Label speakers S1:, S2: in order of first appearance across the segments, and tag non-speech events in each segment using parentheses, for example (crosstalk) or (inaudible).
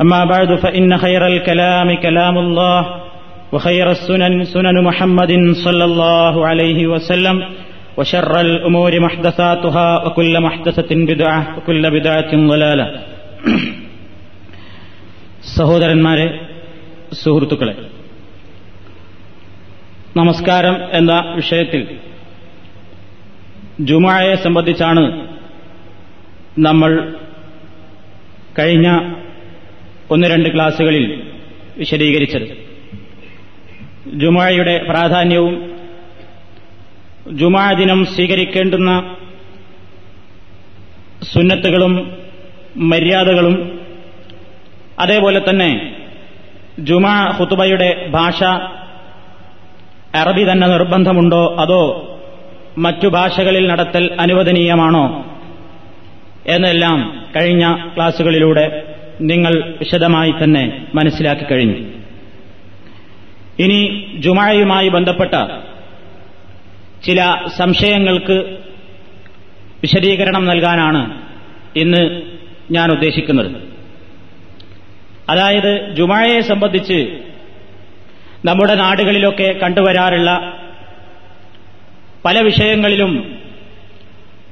S1: أما بعد فإن خير الكلام كلام الله وخير السنن سنن محمد صلى الله عليه وسلم وشر الأمور محدثاتها وكل محدثة بدعة وكل بدعة ضلالة സഹോദരന്മാരെ സുഹൃത്തുക്കളെ നമസ്കാരം എന്ന വിഷയത്തിൽ ജുമായെ സംബന്ധിച്ചാണ് നമ്മൾ കഴിഞ്ഞ ഒന്ന് രണ്ട് ക്ലാസുകളിൽ വിശദീകരിച്ചത്. ജുമായുടെ പ്രാധാന്യവും ജുമാ ദിനം സ്വീകരിക്കേണ്ടുന്ന സുന്നത്തുകളും മര്യാദകളും അതേപോലെ തന്നെ ജുമാ ഹുത്തുബയുടെ ഭാഷ അറബി തന്നെ നിർബന്ധമുണ്ടോ അതോ മറ്റു ഭാഷകളിൽ നടത്തൽ അനുവദനീയമാണോ എന്നെല്ലാം കഴിഞ്ഞ ക്ലാസുകളിലൂടെ നിങ്ങൾ വിശദമായി തന്നെ മനസ്സിലാക്കി കഴിഞ്ഞു. ഇനി ജുമായുമായി ബന്ധപ്പെട്ട ചില സംശയങ്ങൾക്ക് വിശദീകരണം നൽകാനാണ് ഇന്ന് ഞാൻ ഉദ്ദേശിക്കുന്നത്. അതായത് ജുമായയെ സംബന്ധിച്ച് നമ്മുടെ നാടുകളിലൊക്കെ കണ്ടുവരാറുള്ള പല വിഷയങ്ങളിലും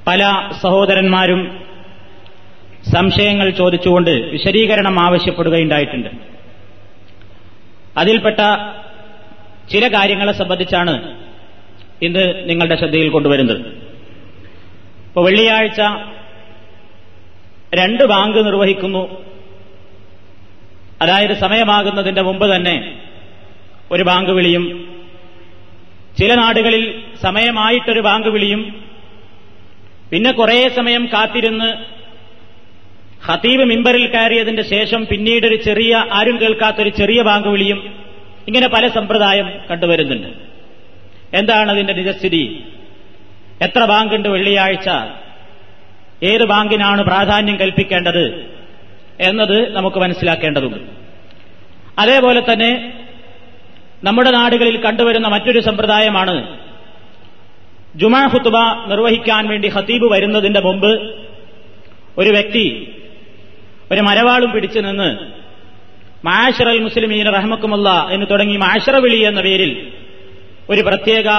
S1: പല സഹോദരന്മാരും സംശയങ്ങൾ ചോദിച്ചുകൊണ്ട് വിശദീകരണം ആവശ്യപ്പെടുകയുണ്ടായിട്ടുണ്ട്. അതിൽപ്പെട്ട ചില കാര്യങ്ങളെ സംബന്ധിച്ചാണ് ഇന്ന് നിങ്ങളുടെ ശ്രദ്ധയിൽ കൊണ്ടുവരുന്നത്. ഇപ്പോൾ വെള്ളിയാഴ്ച രണ്ട് ബാങ്ക് നിർവഹിക്കുന്നു. അതായത് സമയമാകുന്നതിന്റെ മുമ്പ് തന്നെ ഒരു ബാങ്ക് വിളിയും. ചില നാടുകളിൽ സമയമായിട്ടൊരു ബാങ്ക് വിളിയും. പിന്നെ കുറേ സമയം കാത്തിരുന്ന് ഖതീബ് മിമ്പറിൽ കയറിയതിന്റെ ശേഷം പിന്നീട് ഒരു ചെറിയ ആരും കേൾക്കാത്തൊരു ചെറിയ ബാങ്ക് വിളിയും ഇങ്ങനെ പല സമ്പ്രദായം കണ്ടുവരുന്നുണ്ട്. എന്താണ് അതിന്റെ നിജസ്ഥിതി? എത്ര ബാങ്കുണ്ട് വെള്ളിയാഴ്ച? ഏത് ബാങ്കിനാണ് പ്രാധാന്യം കൽപ്പിക്കേണ്ടത് എന്നത് നമുക്ക് മനസ്സിലാക്കേണ്ടതുണ്ട്. അതേപോലെ തന്നെ നമ്മുടെ നാടുകളിൽ കണ്ടുവരുന്ന മറ്റൊരു സമ്പ്രദായമാണ് ജുമാ ഹുത്തുബ നിർവഹിക്കാൻ വേണ്ടി ഹത്തീബ് വരുന്നതിന്റെ മുമ്പ് ഒരു വ്യക്തി ഒരു മരവാളും പിടിച്ചു നിന്ന് മാഷറൽ മുസ്ലിമീൻ റഹ്മക്കുമുള്ള എന്ന് തുടങ്ങി മാഷറ വിളി എന്ന പേരിൽ ഒരു പ്രത്യേക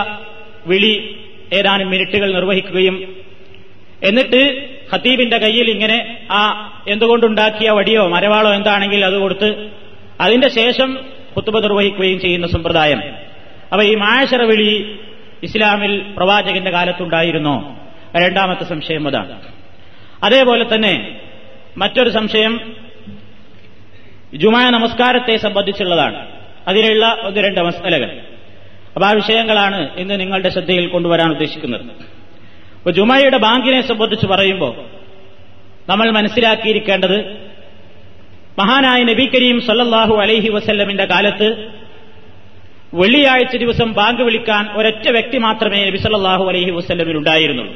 S1: വിളി ഏതാനും മിനിറ്റുകൾ നിർവഹിക്കുകയും എന്നിട്ട് ഖത്തീബിന്റെ കയ്യിൽ ഇങ്ങനെ ആ എന്തുകൊണ്ടുണ്ടാക്കിയ വടിയോ മരവാളോ എന്താണെങ്കിൽ അത് കൊടുത്ത് അതിന്റെ ശേഷം കുത്തുബ നിർവഹിക്കുകയും ചെയ്യുന്ന സമ്പ്രദായം. അപ്പൊ ഈ മാഷറ വിളി ഇസ്ലാമിൽ പ്രവാചകന്റെ കാലത്തുണ്ടായിരുന്നോ. രണ്ടാമത്തെ സംശയം അതാണ്. അതേപോലെ തന്നെ മറ്റൊരു സംശയം. ജുമാ നമസ്കാരത്തെ സംബന്ധിച്ചുള്ളതാണ്. അതിലുള്ള ഒന്ന് രണ്ട് മസലകൾ. അപ്പൊ ആ വിഷയങ്ങളാണ് ഇന്ന് നിങ്ങളുടെ ശ്രദ്ധയിൽ കൊണ്ടുവരാൻ ഉദ്ദേശിക്കുന്നത്. അപ്പൊ ജുമായയുടെ ബാങ്കിനെ സംബന്ധിച്ച് പറയുമ്പോൾ നമ്മൾ മനസ്സിലാക്കിയിരിക്കേണ്ടത് മഹാനായ നബി കരീം സല്ലാഹു അലൈഹി വസല്ലമിന്റെ കാലത്ത് വെള്ളിയാഴ്ച ദിവസം ബാങ്ക് വിളിക്കാൻ ഒരൊറ്റ വ്യക്തി മാത്രമേ നബി സല്ലാഹു അലൈഹി വസ്ല്ലമിൽ ഉണ്ടായിരുന്നുള്ളൂ.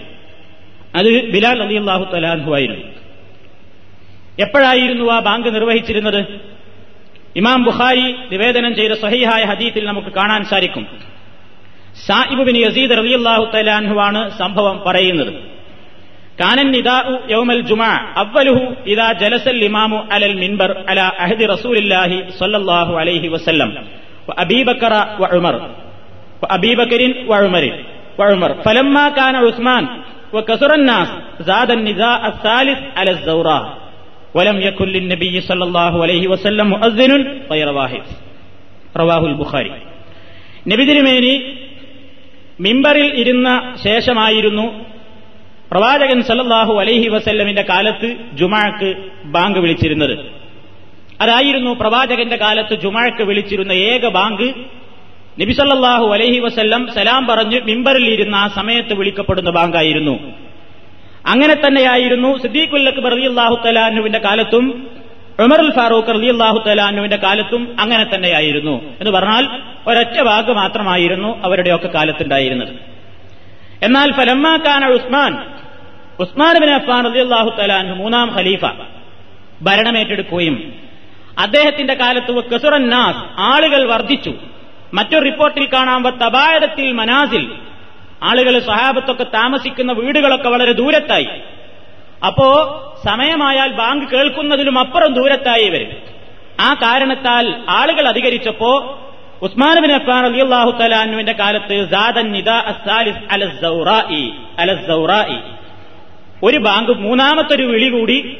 S1: അത് ബിലാൽ അലി അള്ളാഹു തലാഹു ആയിരുന്നു. എപ്പോഴായിരുന്നു ആ ബാങ്ക് നിർവഹിച്ചിരുന്നത് ഇമാം ബുഖാരി നിവേദനം ചെയ്ത സഹിഹായ ഹദീത്തിൽ നമുക്ക് കാണാൻ സാധിക്കും സായിബ് ബിൻ യസീദ് റളിയല്ലാഹു തലാൻഹുവാണ് സംഭവം പറയുന്നത് കാനൻ നിദാഉ യൗമൽ ജുമാ അവലുഹു ഇദാ ജലസൽ ഇമാമു അലൽ മിൻബർ അല അഹദി റസൂലില്ലാഹി സ്വല്ലല്ലാഹു അലൈഹി വസല്ലം وأبي بكر وعمر وأبي بكر وعمر وعمر فلما كان عثمان وكثر الناس زاد النزاع الثالث على الزوراء ولم يكن للنبي صلى الله عليه وسلم مؤذن غير واحد റവാഹുൽ ബുഖാരി നബിതിരുമേനി മിമ്പറിൽ ഇരുന്ന ശേഷമായിരുന്നു പ്രവാചകൻ സല്ലല്ലാഹു അലൈഹി വസല്ലമിന്റെ കാലത്ത് ജുമാക്ക് ബാങ്ക് വിളിച്ചിരുന്നത് അതായിരുന്നു പ്രവാചകന്റെ കാലത്ത് ജുമാക്ക് വിളിച്ചിരുന്ന ഏക ബാങ്ക് നബിസല്ലാഹു അലൈഹി വസല്ലം സലാം പറഞ്ഞ് മിമ്പറിൽ ഇരുന്ന ആ സമയത്ത് വിളിക്കപ്പെടുന്ന ബാങ്കായിരുന്നു അങ്ങനെ തന്നെയായിരുന്നു സിദ്ദീഖുൽ അക്ബർ അള്ളാഹു തലാനുവിന്റെ കാലത്തും ഉമറുൽ ഫാറൂഖ് അലി അള്ളാഹു തലാനുവിന്റെ കാലത്തും അങ്ങനെ തന്നെയായിരുന്നു. എന്ന് പറഞ്ഞാൽ ഒരൊറ്റ വാക്ക് മാത്രമായിരുന്നു അവരുടെയൊക്കെ കാലത്തുണ്ടായിരുന്നത്. എന്നാൽ ഫലമ്മാക്കാന ഉസ്മാൻ ഉസ്മാൻ ബിൻ അഫ്ഫാൻ അലി അള്ളാഹു തലാനു മൂന്നാം ഖലീഫ ഭരണമേറ്റെടുക്കുകയും അദ്ദേഹത്തിന്റെ കാലത്ത് കസുറന്നാസ് ആളുകൾ വർദ്ധിച്ചു. മറ്റൊരു റിപ്പോർട്ടിൽ കാണാം തബായതത്തിൽ മനാസിൽ ആളുകൾ സഹാബത്തൊക്കെ താമസിക്കുന്ന വീടുകളൊക്കെ വളരെ ദൂരത്തായി. അപ്പോ സമയമായാൽ ബാങ്ക് കേൾക്കുന്നതിലും അപ്പുറം ദൂരത്തായി വരും. ആ കാരണത്താൽ ആളുകൾ അധികരിച്ചപ്പോ ഉസ്മാൻ ബിൻ അഫ്ഫാൻ അള്ളാഹു തലാനുവിന്റെ കാലത്ത് അല ഒരു ബാങ്ക് മൂന്നാമത്തെ ഒരു വിളി കൂടി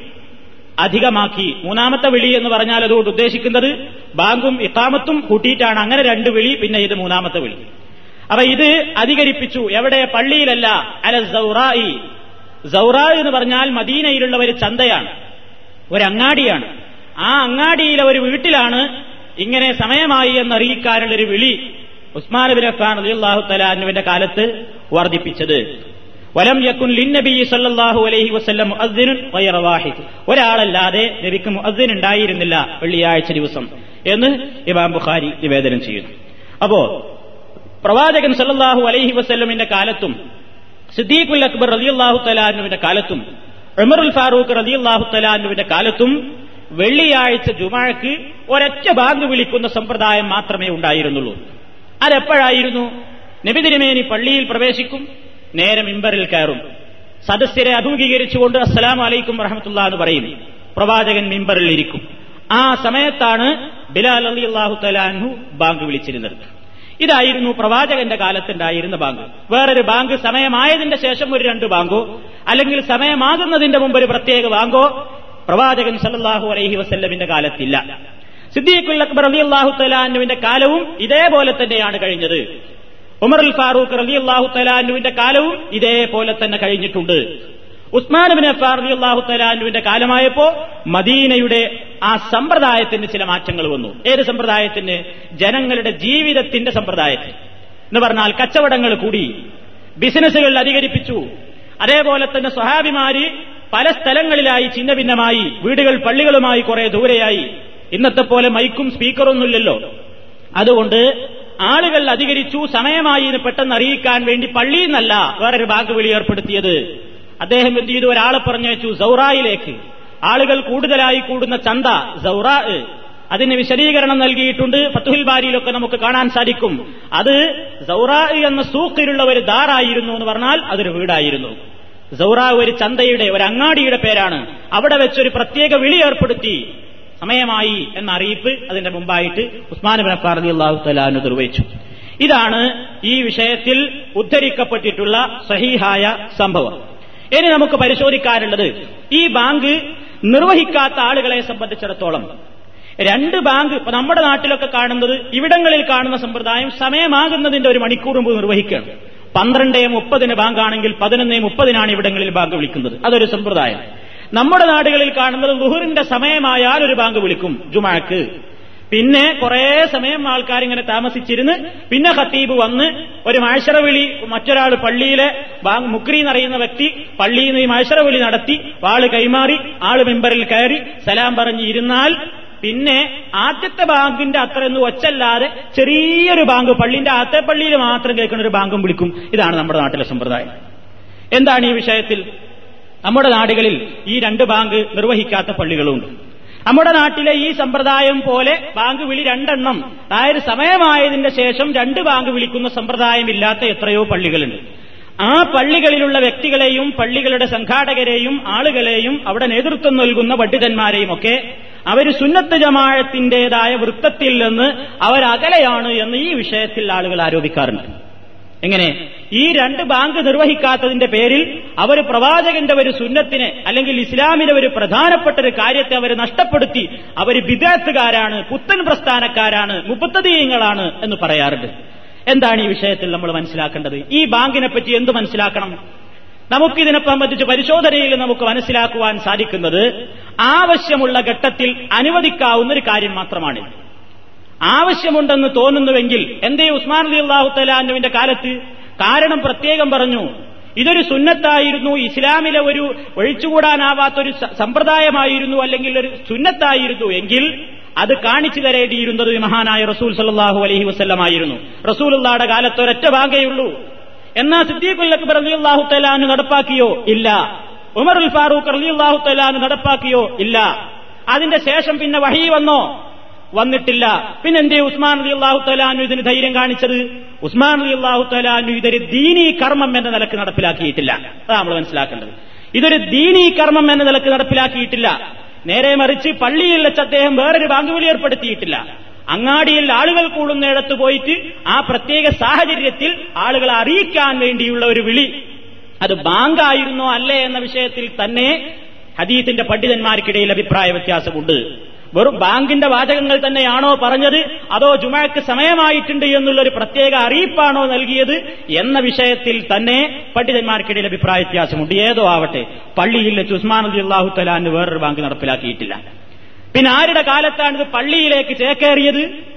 S1: അധികമാക്കി. മൂന്നാമത്തെ വിളി എന്ന് പറഞ്ഞാൽ അതുകൊണ്ട് ഉദ്ദേശിക്കുന്നത് ബാങ്കും ഇക്കാമത്തും കൂട്ടിയിട്ടാണ്. അങ്ങനെ രണ്ട് വിളി പിന്നെ ഇത് മൂന്നാമത്തെ വിളി. അപ്പൊ ഇത് അധികരിപ്പിച്ചു. എവിടെ? പള്ളിയിലല്ല. അല സൗറായി. സൗറാ എന്ന് പറഞ്ഞാൽ മദീനയിലുള്ള ഒരു ചന്തയാണ്. ഒരു അങ്ങാടിയാണ് ആ അങ്ങാടിയിലെ ഒരു വീട്ടിലാണ് ഇങ്ങനെ സമയമായി എന്നറിയിക്കാനുള്ള ഒരു വിളി ഉസ്മാൻ ബിൻ അഫ്ഫാൻ അള്ളാഹു തലാനുവിന്റെ കാലത്ത് വർദ്ധിപ്പിച്ചത്. വലം യക്കുൻ ലിന്നബി സല്ലല്ലാഹു അലൈഹി വസല്ലം മുഅദ്ദിനുൻ ഗൈറ ഒരാളല്ലാതെ നബിക്ക് മുഅദ്ദിൻ ഉണ്ടായിരുന്നില്ല വെള്ളിയാഴ്ച ദിവസം എന്ന് ഇമാം ബുഖാരി നിവേദനം ചെയ്യുന്നു. അപ്പോ പ്രവാചകൻ സല്ലാഹു അലൈഹി വസ്ലമിന്റെ കാലത്തും സിദ്ദീഖുൽ അക്ബർ റളിയല്ലാഹു തലാനുവിന്റെ കാലത്തും ഉമറുൽ ഫാറൂഖ് റളിയല്ലാഹു തലാനുവിന്റെ കാലത്തും വെള്ളിയാഴ്ച ജുമാക്ക് ഒരൊറ്റ ബാങ്ക് വിളിക്കുന്ന സമ്പ്രദായം മാത്രമേ ഉണ്ടായിരുന്നുള്ളൂ. അതെപ്പോഴായിരുന്നു? നബി തിരുമേനി പള്ളിയിൽ പ്രവേശിക്കും നേരെ മിമ്പറിൽ കയറും. സദസ്യരെ അഭിമുഖീകരിച്ചുകൊണ്ട് അസ്സലാം അലൈക്കും വറഹമത്തുള്ള എന്ന് പറയും. പ്രവാചകൻ മിമ്പറിൽ ഇരിക്കും. ആ സമയത്താണ് ബിലാൽ അലി അള്ളാഹു തലാൻഹു ബാങ്ക് വിളിച്ചിരുന്നത്. ഇതായിരുന്നു പ്രവാചകന്റെ കാലത്തുണ്ടായിരുന്ന ബാങ്ക്. വേറൊരു ബാങ്ക് സമയമായതിന്റെ ശേഷം ഒരു രണ്ട് ബാങ്കോ അല്ലെങ്കിൽ സമയമാകുന്നതിന്റെ മുമ്പ് ഒരു പ്രത്യേക ബാങ്കോ പ്രവാചകൻ സല്ലാഹു അലൈഹി വസല്ലമിന്റെ കാലത്തില്ല. സിദ്ദീഖുൽ അക്ബർ അലി അള്ളാഹു തലാനുവിന്റെ കാലവും ഇതേപോലെ തന്നെയാണ് കഴിഞ്ഞത്. ഉമർ ഉൽ ഫാറൂഖ് അലി അള്ളാഹു തലാനുവിന്റെ കാലവും ഇതേപോലെ തന്നെ കഴിഞ്ഞിട്ടുണ്ട്. ഉസ്മാൻ ബിൻ അഫാർ റലി അള്ളാഹു തലാലുവിന്റെ കാലമായപ്പോ മദീനയുടെ ആ സമ്പ്രദായത്തിന് ചില മാറ്റങ്ങൾ വന്നു. ഏത് സമ്പ്രദായത്തിന്? ജനങ്ങളുടെ ജീവിതത്തിന്റെ സമ്പ്രദായത്തിന്. എന്ന് പറഞ്ഞാൽ കച്ചവടങ്ങൾ കൂടി. ബിസിനസ്സുകൾ അധികരിപ്പിച്ചു. അതേപോലെ തന്നെ സ്വഹാബിമാര് പല സ്ഥലങ്ങളിലായി ചിന്ന ഭിന്നമായി വീടുകൾ പള്ളികളുമായി കുറെ ദൂരെയായി. ഇന്നത്തെ പോലെ മൈക്കും സ്പീക്കറൊന്നുമില്ലല്ലോ അതുകൊണ്ട് ആളുകൾ അധികരിച്ചു സമയമായി പെട്ടെന്ന് അറിയിക്കാൻ വേണ്ടി പള്ളിയിൽ നിന്നല്ല വേറൊരു ബാങ്ക് വിളി ഏർപ്പെടുത്തിയത്. അദ്ദേഹം എന്ത് ചെയ്തു? ഒരാളെ പറഞ്ഞയച്ചു സൗറായിലേക്ക്. ആളുകൾ കൂടുതലായി കൂടുന്ന ചന്ത സൗറ അതിന് വിശദീകരണം നൽകിയിട്ടുണ്ട്. ഫത്തുഹിൽ ബാരിയിലൊക്കെ നമുക്ക് കാണാൻ സാധിക്കും. അത് സൗറാ എന്ന സൂക്കിലുള്ള ഒരു ദാറായിരുന്നു എന്ന് പറഞ്ഞാൽ അതൊരു വീടായിരുന്നു. സൗറ ഒരു ചന്തയുടെ ഒരു അങ്ങാടിയുടെ പേരാണ്. അവിടെ വെച്ചൊരു പ്രത്യേക വിളി ഏർപ്പെടുത്തി. സമയമായി എന്ന അറിയിപ്പ് അതിന്റെ മുമ്പായിട്ട് ഉസ്മാൻ അലി അള്ളാഹു തലാനു നിർവഹിച്ചു. ഇതാണ് ഈ വിഷയത്തിൽ ഉദ്ധരിക്കപ്പെട്ടിട്ടുള്ള സഹീഹായ സംഭവം. ഇനി നമുക്ക് പരിശോധിക്കാനുള്ളത് ഈ ബാങ്ക് നിർവഹിക്കാത്ത ആളുകളെ സംബന്ധിച്ചിടത്തോളം രണ്ട് ബാങ്ക് ഇപ്പൊ നമ്മുടെ നാട്ടിലൊക്കെ കാണുന്നത് ഇവിടങ്ങളിൽ കാണുന്ന സമ്പ്രദായം സമയമാകുന്നതിന്റെ ഒരു മണിക്കൂർ മുമ്പ് നിർവഹിക്കുകയാണ്. പന്ത്രണ്ടേ മുപ്പതിന് ബാങ്കാണെങ്കിൽ പതിനൊന്നേ മുപ്പതിനാണ് ഇവിടങ്ങളിൽ ബാങ്ക് വിളിക്കുന്നത്. അതൊരു സമ്പ്രദായം. നമ്മുടെ നാടുകളിൽ കാണുന്നത് ലുഹുറിന്റെ സമയമായാൽ ഒരു ബാങ്ക് വിളിക്കും ജുമാക്ക്. പിന്നെ കുറേ സമയം ആൾക്കാർ ഇങ്ങനെ താമസിച്ചിരുന്ന് പിന്നെ ഖത്തീബ് വന്ന് ഒരു മാഴ്ചറ വിളി മറ്റൊരാൾ പള്ളിയിലെ മുക്രി എന്നറിയുന്ന വ്യക്തി പള്ളിയിൽ നിന്ന് ഈ മാഴ്ചറ വിളി നടത്തി ആൾ കൈമാറി ആൾ മെമ്പറിൽ കയറി സലാം പറഞ്ഞ് ഇരുന്നാൽ പിന്നെ ആദ്യത്തെ ബാങ്കിന്റെ അത്രയൊന്നും ഒച്ചല്ലാതെ ചെറിയൊരു ബാങ്ക് പള്ളിന്റെ ആദ്യത്തെ പള്ളിയിൽ മാത്രം കേൾക്കുന്ന ഒരു ബാങ്കും വിളിക്കും. ഇതാണ് നമ്മുടെ നാട്ടിലെ സമ്പ്രദായം. എന്താണ് ഈ വിഷയത്തിൽ? നമ്മുടെ നാടുകളിൽ ഈ രണ്ട് ബാങ്ക് നിർവഹിക്കാത്ത പള്ളികളുണ്ട്. നമ്മുടെ നാട്ടിലെ ഈ സമ്പ്രദായം പോലെ ബാങ്ക് വിളി രണ്ടെണ്ണം. അതായത് സമയമായതിന്റെ ശേഷം രണ്ട് ബാങ്ക് വിളിക്കുന്ന സമ്പ്രദായമില്ലാത്ത എത്രയോ പള്ളികളുണ്ട്. ആ പള്ളികളിലുള്ള വ്യക്തികളെയും പള്ളികളുടെ സംഘാടകരെയും ആളുകളെയും അവിടെ നേതൃത്വം നൽകുന്ന പണ്ഡിതന്മാരെയും ഒക്കെ അവർ സുന്നത്ത് ജമാഴത്തിന്റേതായ വൃത്തത്തിൽ നിന്ന് അവരകലെയാണ് എന്ന് ഈ വിഷയത്തിൽ ആളുകൾ ആരോപിക്കാറുണ്ട്. എങ്ങനെ? ഈ രണ്ട് ബാങ്ക് നിർവഹിക്കാത്തതിന്റെ പേരിൽ അവർ പ്രവാചകന്റെ ഒരു സുന്നത്തിനെ അല്ലെങ്കിൽ ഇസ്ലാമിലെ ഒരു പ്രധാനപ്പെട്ട ഒരു കാര്യത്തെ അവർ നഷ്ടപ്പെടുത്തി അവർ വിദേശകാരാണ് പുത്തൻ പ്രസ്ഥാനക്കാരാണ് മുപ്പത്തതീയങ്ങളാണ് എന്ന് പറയാറുണ്ട്. എന്താണ് ഈ വിഷയത്തിൽ നമ്മൾ മനസ്സിലാക്കേണ്ടത്? ഈ ബാങ്കിനെ പറ്റി എന്ത് മനസ്സിലാക്കണം? നമുക്കിതിനെ സംബന്ധിച്ച് പരിശോധനയിൽ നമുക്ക് മനസ്സിലാക്കുവാൻ സാധിക്കുന്നത് ആവശ്യമുള്ള ഘട്ടത്തിൽ അനുവദിക്കാവുന്ന ഒരു കാര്യം മാത്രമാണ്. ആവശ്യമുണ്ടെന്ന് തോന്നുന്നുവെങ്കിൽ എന്തേ ഉസ്മാൻ അലി അള്ളാഹു തലാന്നുവിന്റെ കാലത്ത്? കാരണം പ്രത്യേകം പറഞ്ഞു. ഇതൊരു സുന്നത്തായിരുന്നു. ഇസ്ലാമിലെ ഒരു ഒഴിച്ചുകൂടാനാവാത്തൊരു സമ്പ്രദായമായിരുന്നു അല്ലെങ്കിൽ ഒരു സുന്നത്തായിരുന്നു എങ്കിൽ അത് കാണിച്ചു തരേണ്ടിയിരുന്നത് മഹാനായ റസൂൽ സല്ലാഹു അലഹി വസ്ല്ലമായിരുന്നു റസൂലുള്ളാടെ കാലത്ത് ഒരൊറ്റ ഭാഗയുള്ളൂ എന്നാ സിദ്ദീഖുൽ അക്ബർ അലി അള്ളാഹു തലാന്ന് നടപ്പാക്കിയോ? ഇല്ല. ഉമർ ഉൽ ഫാറൂഖ് അലി അള്ളാഹു തലാന്ന് നടപ്പാക്കിയോ? ഇല്ല. അതിന്റെ ശേഷം പിന്നെ വഹി വന്നോ? വന്നിട്ടില്ല. പിന്നെ എന്തേ ഉസ്മാൻ അലി അള്ളാഹു തലാനു ഇതിന് ധൈര്യം കാണിച്ചത്? ഉസ്മാൻ അലി അള്ളാഹു തലാനു ഇതൊരു ദീനീ കർമ്മം എന്ന നിലയ്ക്ക് നടപ്പിലാക്കിയിട്ടില്ല. അതാ നമ്മൾ മനസ്സിലാക്കേണ്ടത്. ഇതൊരു ദീനീ കർമ്മം എന്ന നിലയ്ക്ക് നടപ്പിലാക്കിയിട്ടില്ല. നേരെ മറിച്ച് പള്ളിയിൽ വെച്ച് അദ്ദേഹം വേറൊരു ബാങ്കുവിളി ഏർപ്പെടുത്തിയിട്ടില്ല. അങ്ങാടിയിൽ ആളുകൾ കൂടുന്നിടത്ത് പോയിട്ട് ആ പ്രത്യേക സാഹചര്യത്തിൽ ആളുകളെ അറിയിക്കാൻ വേണ്ടിയുള്ള ഒരു വിളി. അത് ബാങ്കായിരുന്നോ അല്ലേ എന്ന വിഷയത്തിൽ തന്നെ ഹദീത്തിന്റെ പണ്ഡിതന്മാർക്കിടയിൽ അഭിപ്രായ വ്യത്യാസമുണ്ട്. വെറും ബാങ്കിന്റെ വാചകങ്ങൾ തന്നെയാണോ പറഞ്ഞത്? അതോ ജുമാക്ക് സമയമായിട്ടുണ്ട് എന്നുള്ളൊരു പ്രത്യേക അറിയിപ്പാണോ നൽകിയത്? എന്ന വിഷയത്തിൽ തന്നെ പണ്ഡിതന്മാർക്കിടയിൽ അഭിപ്രായ വ്യത്യാസമുണ്ട്. ഏതോ ആവട്ടെ. പള്ളിയിൽ വെച്ച് ഉസ്മാൻ അലി അള്ളാഹു തലാന്ന് വേറൊരു ബാങ്ക് നടപ്പിലാക്കിയിട്ടില്ല. പിന്നെ ആരുടെ കാലത്താണിത് പള്ളിയിലേക്ക് ചേക്കേറിയത്?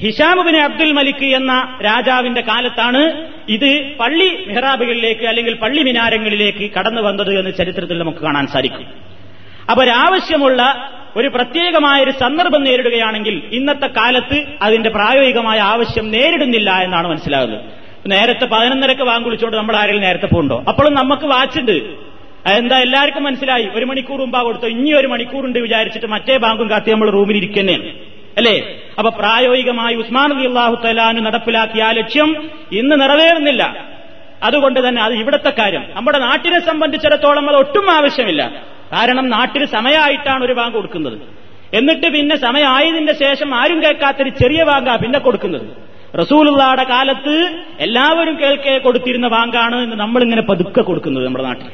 S1: ഹിഷാമുബിന് അബ്ദുൽ മലിക് എന്ന രാജാവിന്റെ കാലത്താണ് ഇത് പള്ളി മെഹ്റാബുകളിലേക്ക് അല്ലെങ്കിൽ പള്ളി മിനാരങ്ങളിലേക്ക് കടന്നു വന്നത് എന്ന് ചരിത്രത്തിൽ നമുക്ക് കാണാൻ സാധിക്കും. അപ്പൊ ഒരാവശ്യമുള്ള ഒരു പ്രത്യേകമായ ഒരു സന്ദർഭം നേരിടുകയാണെങ്കിൽ ഇന്നത്തെ കാലത്ത് അതിന്റെ പ്രായോഗികമായ ആവശ്യം നേരിടുന്നില്ല എന്നാണ് മനസ്സിലാകുന്നത്. നേരത്തെ പതിനൊന്നരക്ക് വാങ്ങിച്ചുകൊണ്ട് നമ്മൾ ആരെങ്കിലും നേരത്തെ പോകുന്നുണ്ടോ അപ്പോഴും നമുക്ക് വാച്ചുണ്ട്. എന്താ എല്ലാവർക്കും മനസ്സിലായി? ഒരു മണിക്കൂർ മുമ്പാ കൊടുത്തു? ഇനി ഒരു മണിക്കൂറുണ്ട് വിചാരിച്ചിട്ട് മറ്റേ ബാങ്കും കാത്തി നമ്മൾ റൂമിൽ ഇരിക്കുന്നതാണ് അല്ലേ? അപ്പൊ പ്രായോഗികമായി ഉസ്മാൻ അലി അള്ളാഹു തലാനു നടപ്പിലാക്കിയ ആ ലക്ഷ്യം ഇന്ന് നിറവേറുന്നില്ല. അതുകൊണ്ട് തന്നെ അത് ഇവിടുത്തെ കാര്യം. നമ്മുടെ നാട്ടിനെ സംബന്ധിച്ചിടത്തോളം അത് ഒട്ടും ആവശ്യമില്ല. കാരണം നാട്ടിൽ സമയമായിട്ടാണ് ഒരു ബാങ്ക് കൊടുക്കുന്നത്. എന്നിട്ട് പിന്നെ സമയമായതിന്റെ ശേഷം ആരും കേൾക്കാത്തൊരു ചെറിയ ബാങ്കാ പിന്നെ കൊടുക്കുന്നത്. റസൂലുള്ളാടെ കാലത്ത് എല്ലാവരും കേൾക്കെ കൊടുത്തിരുന്ന ബാങ്കാണ് എന്ന് നമ്മളിങ്ങനെ പതുക്കെ കൊടുക്കുന്നത് നമ്മുടെ നാട്ടിൽ.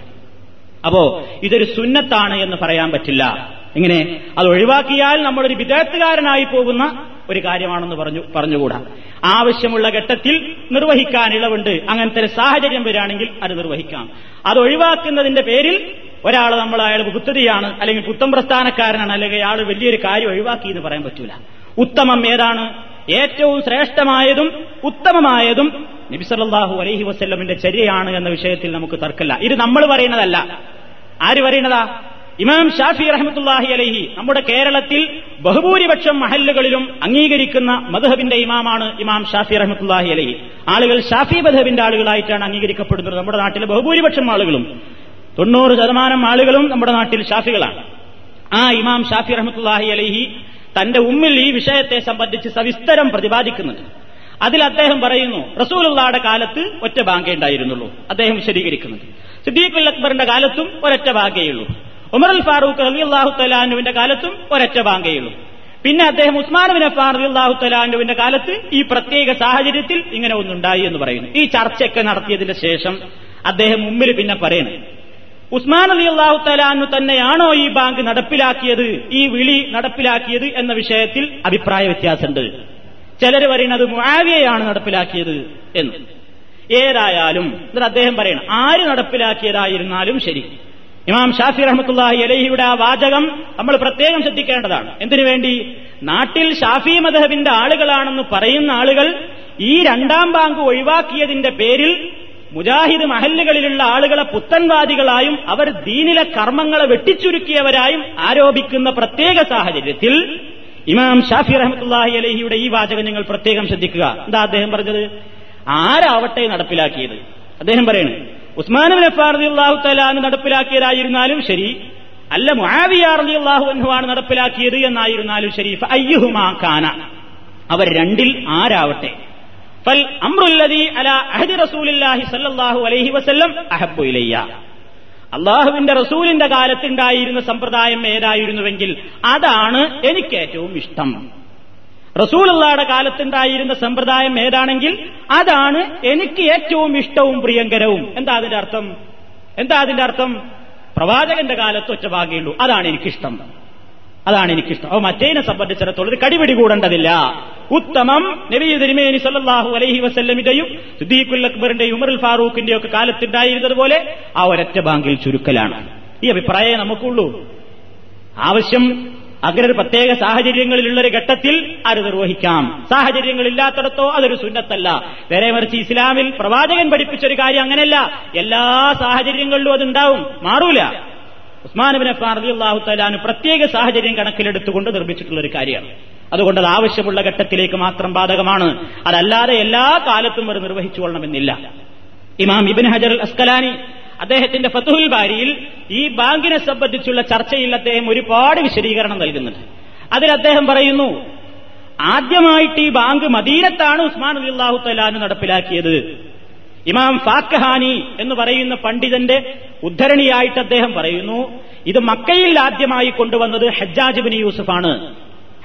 S1: അപ്പോ ഇതൊരു സുന്നത്താണ് എന്ന് പറയാൻ പറ്റില്ല. ഇങ്ങനെ അത് ഒഴിവാക്കിയാൽ നമ്മളൊരു വിദേഹത്തുകാരനായി പോകുന്ന ഒരു കാര്യമാണെന്ന് പറഞ്ഞു പറഞ്ഞുകൂടാ. ആവശ്യമുള്ള ഘട്ടത്തിൽ നിർവഹിക്കാൻ ഇളവുണ്ട്. അങ്ങനത്തെ ഒരു സാഹചര്യം വരികയാണെങ്കിൽ അത് നിർവഹിക്കാം. അത് ഒഴിവാക്കുന്നതിന്റെ പേരിൽ ഒരാൾ നമ്മൾ അയാൾ കുത്തതിയാണ് അല്ലെങ്കിൽ പുത്തം പ്രസ്ഥാനക്കാരനാണ് അല്ലെങ്കിൽ അയാൾ വലിയൊരു കാര്യം ഒഴിവാക്കി എന്ന് പറയാൻ പറ്റൂല. ഉത്തമം ഏതാണ്? ഏറ്റവും ശ്രേഷ്ഠമായതും ഉത്തമമായതും നബിസല്ലാഹു അലഹി വസ്ല്ലമിന്റെ ചര്യയാണ് എന്ന വിഷയത്തിൽ നമുക്ക് തർക്കമില്ല. ഇത് നമ്മൾ പറയുന്നതല്ല. ആര് പറയുന്നതാ? ഇമാം ഷാഫി റഹമത്തുല്ലാഹി അലഹി നമ്മുടെ കേരളത്തിൽ ബഹുഭൂരിപക്ഷം മഹല്ലുകളിലും അംഗീകരിക്കുന്ന മധുഹബിന്റെ ഇമാമാണ് ഇമാം ഷാഫി റഹമത്തുല്ലാഹി അലഹി. ആളുകൾ ഷാഫി മധുഹബിന്റെ ആളുകളായിട്ടാണ് അംഗീകരിക്കപ്പെടുന്നത്. നമ്മുടെ നാട്ടിലെ ബഹുഭൂരിപക്ഷം ആളുകളും തൊണ്ണൂറ് ശതമാനം ആളുകളും നമ്മുടെ നാട്ടിൽ ഷാഫികളാണ്. ആ ഇമാം ഷാഫി റഹമത്തുല്ലാഹി അലഹി തന്റെ ഉമ്മിൽ ഈ വിഷയത്തെ സംബന്ധിച്ച് സവിസ്തരം പ്രതിപാദിക്കുന്നുണ്ട്. അതിൽ അദ്ദേഹം പറയുന്നു റസൂലുള്ളാടെ കാലത്ത് ഒറ്റ ബാങ്കേ ഉണ്ടായിരുന്നുള്ളൂ. അദ്ദേഹം വിശദീകരിക്കുന്നുണ്ട്. സിദ്ദീഖുൽ അക്ബറിന്റെ കാലത്തും ഒരൊറ്റ ബാങ്കേയുള്ളൂ ഉമർ അൽ ഫാറൂഖ് അലി അള്ളാഹു തലാനുവിന്റെ കാലത്തും ഒരൊറ്റ ബാങ്കേയുള്ളൂ. പിന്നെ അദ്ദേഹം ഉസ്മാൻ ബിൻ അഫാൻ അലി അള്ളാഹു തലാനുവിന്റെ കാലത്ത് ഈ പ്രത്യേക സാഹചര്യത്തിൽ ഇങ്ങനെ ഒന്നുണ്ടായി എന്ന് പറയുന്നു. ഈ ചർച്ചയൊക്കെ നടത്തിയതിന് ശേഷം അദ്ദേഹം മുമ്പിൽ പിന്നെ പറയണേ. ഉസ്മാൻ അലി അള്ളാഹു തലാനു തന്നെയാണോ ഈ ബാങ്ക് നടപ്പിലാക്കിയത് ഈ വിളി നടപ്പിലാക്കിയത് എന്ന വിഷയത്തിൽ അഭിപ്രായ വ്യത്യാസമുണ്ട്. ചിലർ പറയുന്നത് മുആവിയയാണ് നടപ്പിലാക്കിയത് എന്ന്. ഏതായാലും അദ്ദേഹം പറയണം ആര് നടപ്പിലാക്കിയതായിരുന്നാലും ശരി. ഇമാം ഷാഫി റഹ്മത്തുല്ലാഹി അലഹിയുടെ ആ വാചകം നമ്മൾ പ്രത്യേകം ശ്രദ്ധിക്കേണ്ടതാണ്. എന്തിനു വേണ്ടി? നാട്ടിൽ ഷാഫി മദഹബിന്റെ ആളുകളാണെന്ന് പറയുന്ന ആളുകൾ ഈ രണ്ടാം ബാങ്ക് ഒഴിവാക്കിയതിന്റെ പേരിൽ മുജാഹിദ് മഹല്ലുകളിലുള്ള ആളുകളെ പുത്തൻവാദികളായും അവർ ദീനിലെ കർമ്മങ്ങളെ വെട്ടിച്ചുരുക്കിയവരായും ആരോപിക്കുന്ന പ്രത്യേക സാഹചര്യത്തിൽ ഇമാം ഷാഫി റഹമത്തുല്ലാഹി അലഹിയുടെ ഈ വാചകം നിങ്ങൾ പ്രത്യേകം ശ്രദ്ധിക്കുക. എന്താ അദ്ദേഹം പറഞ്ഞത്? ആരാവട്ടെ നടപ്പിലാക്കിയത്? അദ്ദേഹം പറയണേ ഉസ്മാൻ അള്ളാഹു തലാന്ന് നടപ്പിലാക്കിയതായിരുന്നാലും ശരി അല്ല അള്ളാഹു അൻഹുവാണ് നടപ്പിലാക്കിയത് എന്നായിരുന്നാലും ശരി. അയ്യുഹുമാ കാന അവർ രണ്ടിൽ ആരാവട്ടെ? ഫൽ അല അലൈഹി വസല്ലം അള്ളാഹുവിന്റെ റസൂലിന്റെ കാലത്തുണ്ടായിരുന്ന സമ്പ്രദായം ഏതായിരുന്നുവെങ്കിൽ അതാണ് എനിക്ക് ഏറ്റവും ഇഷ്ടം. റസൂലുള്ളാടെ കാലത്തുണ്ടായിരുന്ന സമ്പ്രദായം ഏതാണെങ്കിൽ അതാണ് എനിക്ക് ഏറ്റവും ഇഷ്ടവും പ്രിയങ്കരവും. എന്താ അതിന്റെ അർത്ഥം? എന്താ അതിന്റെ അർത്ഥം? പ്രവാചകന്റെ കാലത്ത് ഒറ്റ ഭാഗ്യമുള്ളൂ അതാണ് എനിക്കിഷ്ടം. അതാണ് എനിക്കിഷ്ടം. അപ്പൊ മറ്റേനെ സംബന്ധിച്ചിടത്തോളം ഇത് കടിപിടി കൂടേണ്ടതില്ല. ഉത്തമം നബി സല്ലല്ലാഹു അലൈഹി വസല്ലമിന്റെയും സുദ്ദീഖുൽ അക്ബറിന്റെയും ഉൽ ഫാറൂഖിന്റെയും ഒക്കെ കാലത്തുണ്ടായിരുന്നതുപോലെ ആ ഒരൊറ്റ ബാങ്കിൽ ചുരുക്കലാണ്. ഈ അഭിപ്രായം നമുക്കുള്ളൂ. ആവശ്യം അങ്ങനെ ഒരു പ്രത്യേക സാഹചര്യങ്ങളിലുള്ള ഒരു ഘട്ടത്തിൽ അത് നിർവഹിക്കാം. സാഹചര്യങ്ങളില്ലാത്തടത്തോ അതൊരു സുന്നത്തല്ല. നേരെ മറിച്ച് ഇസ്ലാമിൽ പ്രവാചകൻ പഠിപ്പിച്ചൊരു കാര്യം അങ്ങനെയല്ല. എല്ലാ സാഹചര്യങ്ങളിലും അതുണ്ടാവും. മാറൂല. ഉസ്മാനബിൻ അഫ്മാൻ അലി അള്ളാഹു തആലാന് പ്രത്യേക സാഹചര്യം കണക്കിലെടുത്തുകൊണ്ട് നിർമ്മിച്ചിട്ടുള്ള ഒരു കാര്യമാണ്. അതുകൊണ്ട് അത് ആവശ്യമുള്ള ഘട്ടത്തിലേക്ക് മാത്രം ബാധകമാണ്. അതല്ലാതെ എല്ലാ കാലത്തും അവർ നിർവഹിച്ചു കൊള്ളണമെന്നില്ല ഇമാം ഇബിൻ ഹജർ അസ്കലാനി അദ്ദേഹത്തിന്റെ ഫതുഹുൽ ബാരിയിൽ ഈ ബാങ്കിനെ സംബന്ധിച്ചുള്ള ചർച്ചയിൽ അദ്ദേഹം ഒരുപാട് വിശദീകരണം നൽകുന്നുണ്ട്. അതിൽ അദ്ദേഹം പറയുന്നു ആദ്യമായിട്ട് ഈ ബാങ്ക് മദീനത്താണ് ഉസ്മാൻ അലി തലാന് നടപ്പിലാക്കിയത്. ഇമാം ഫാക്കഹാനി എന്ന് പറയുന്ന പണ്ഡിതന്റെ ഉദ്ധരണിയായിട്ട് അദ്ദേഹം പറയുന്നു ഇത് മക്കയിൽ ആദ്യമായി കൊണ്ടുവന്നത് ഹജ്ജാജിബിൻ യൂസുഫാണ്.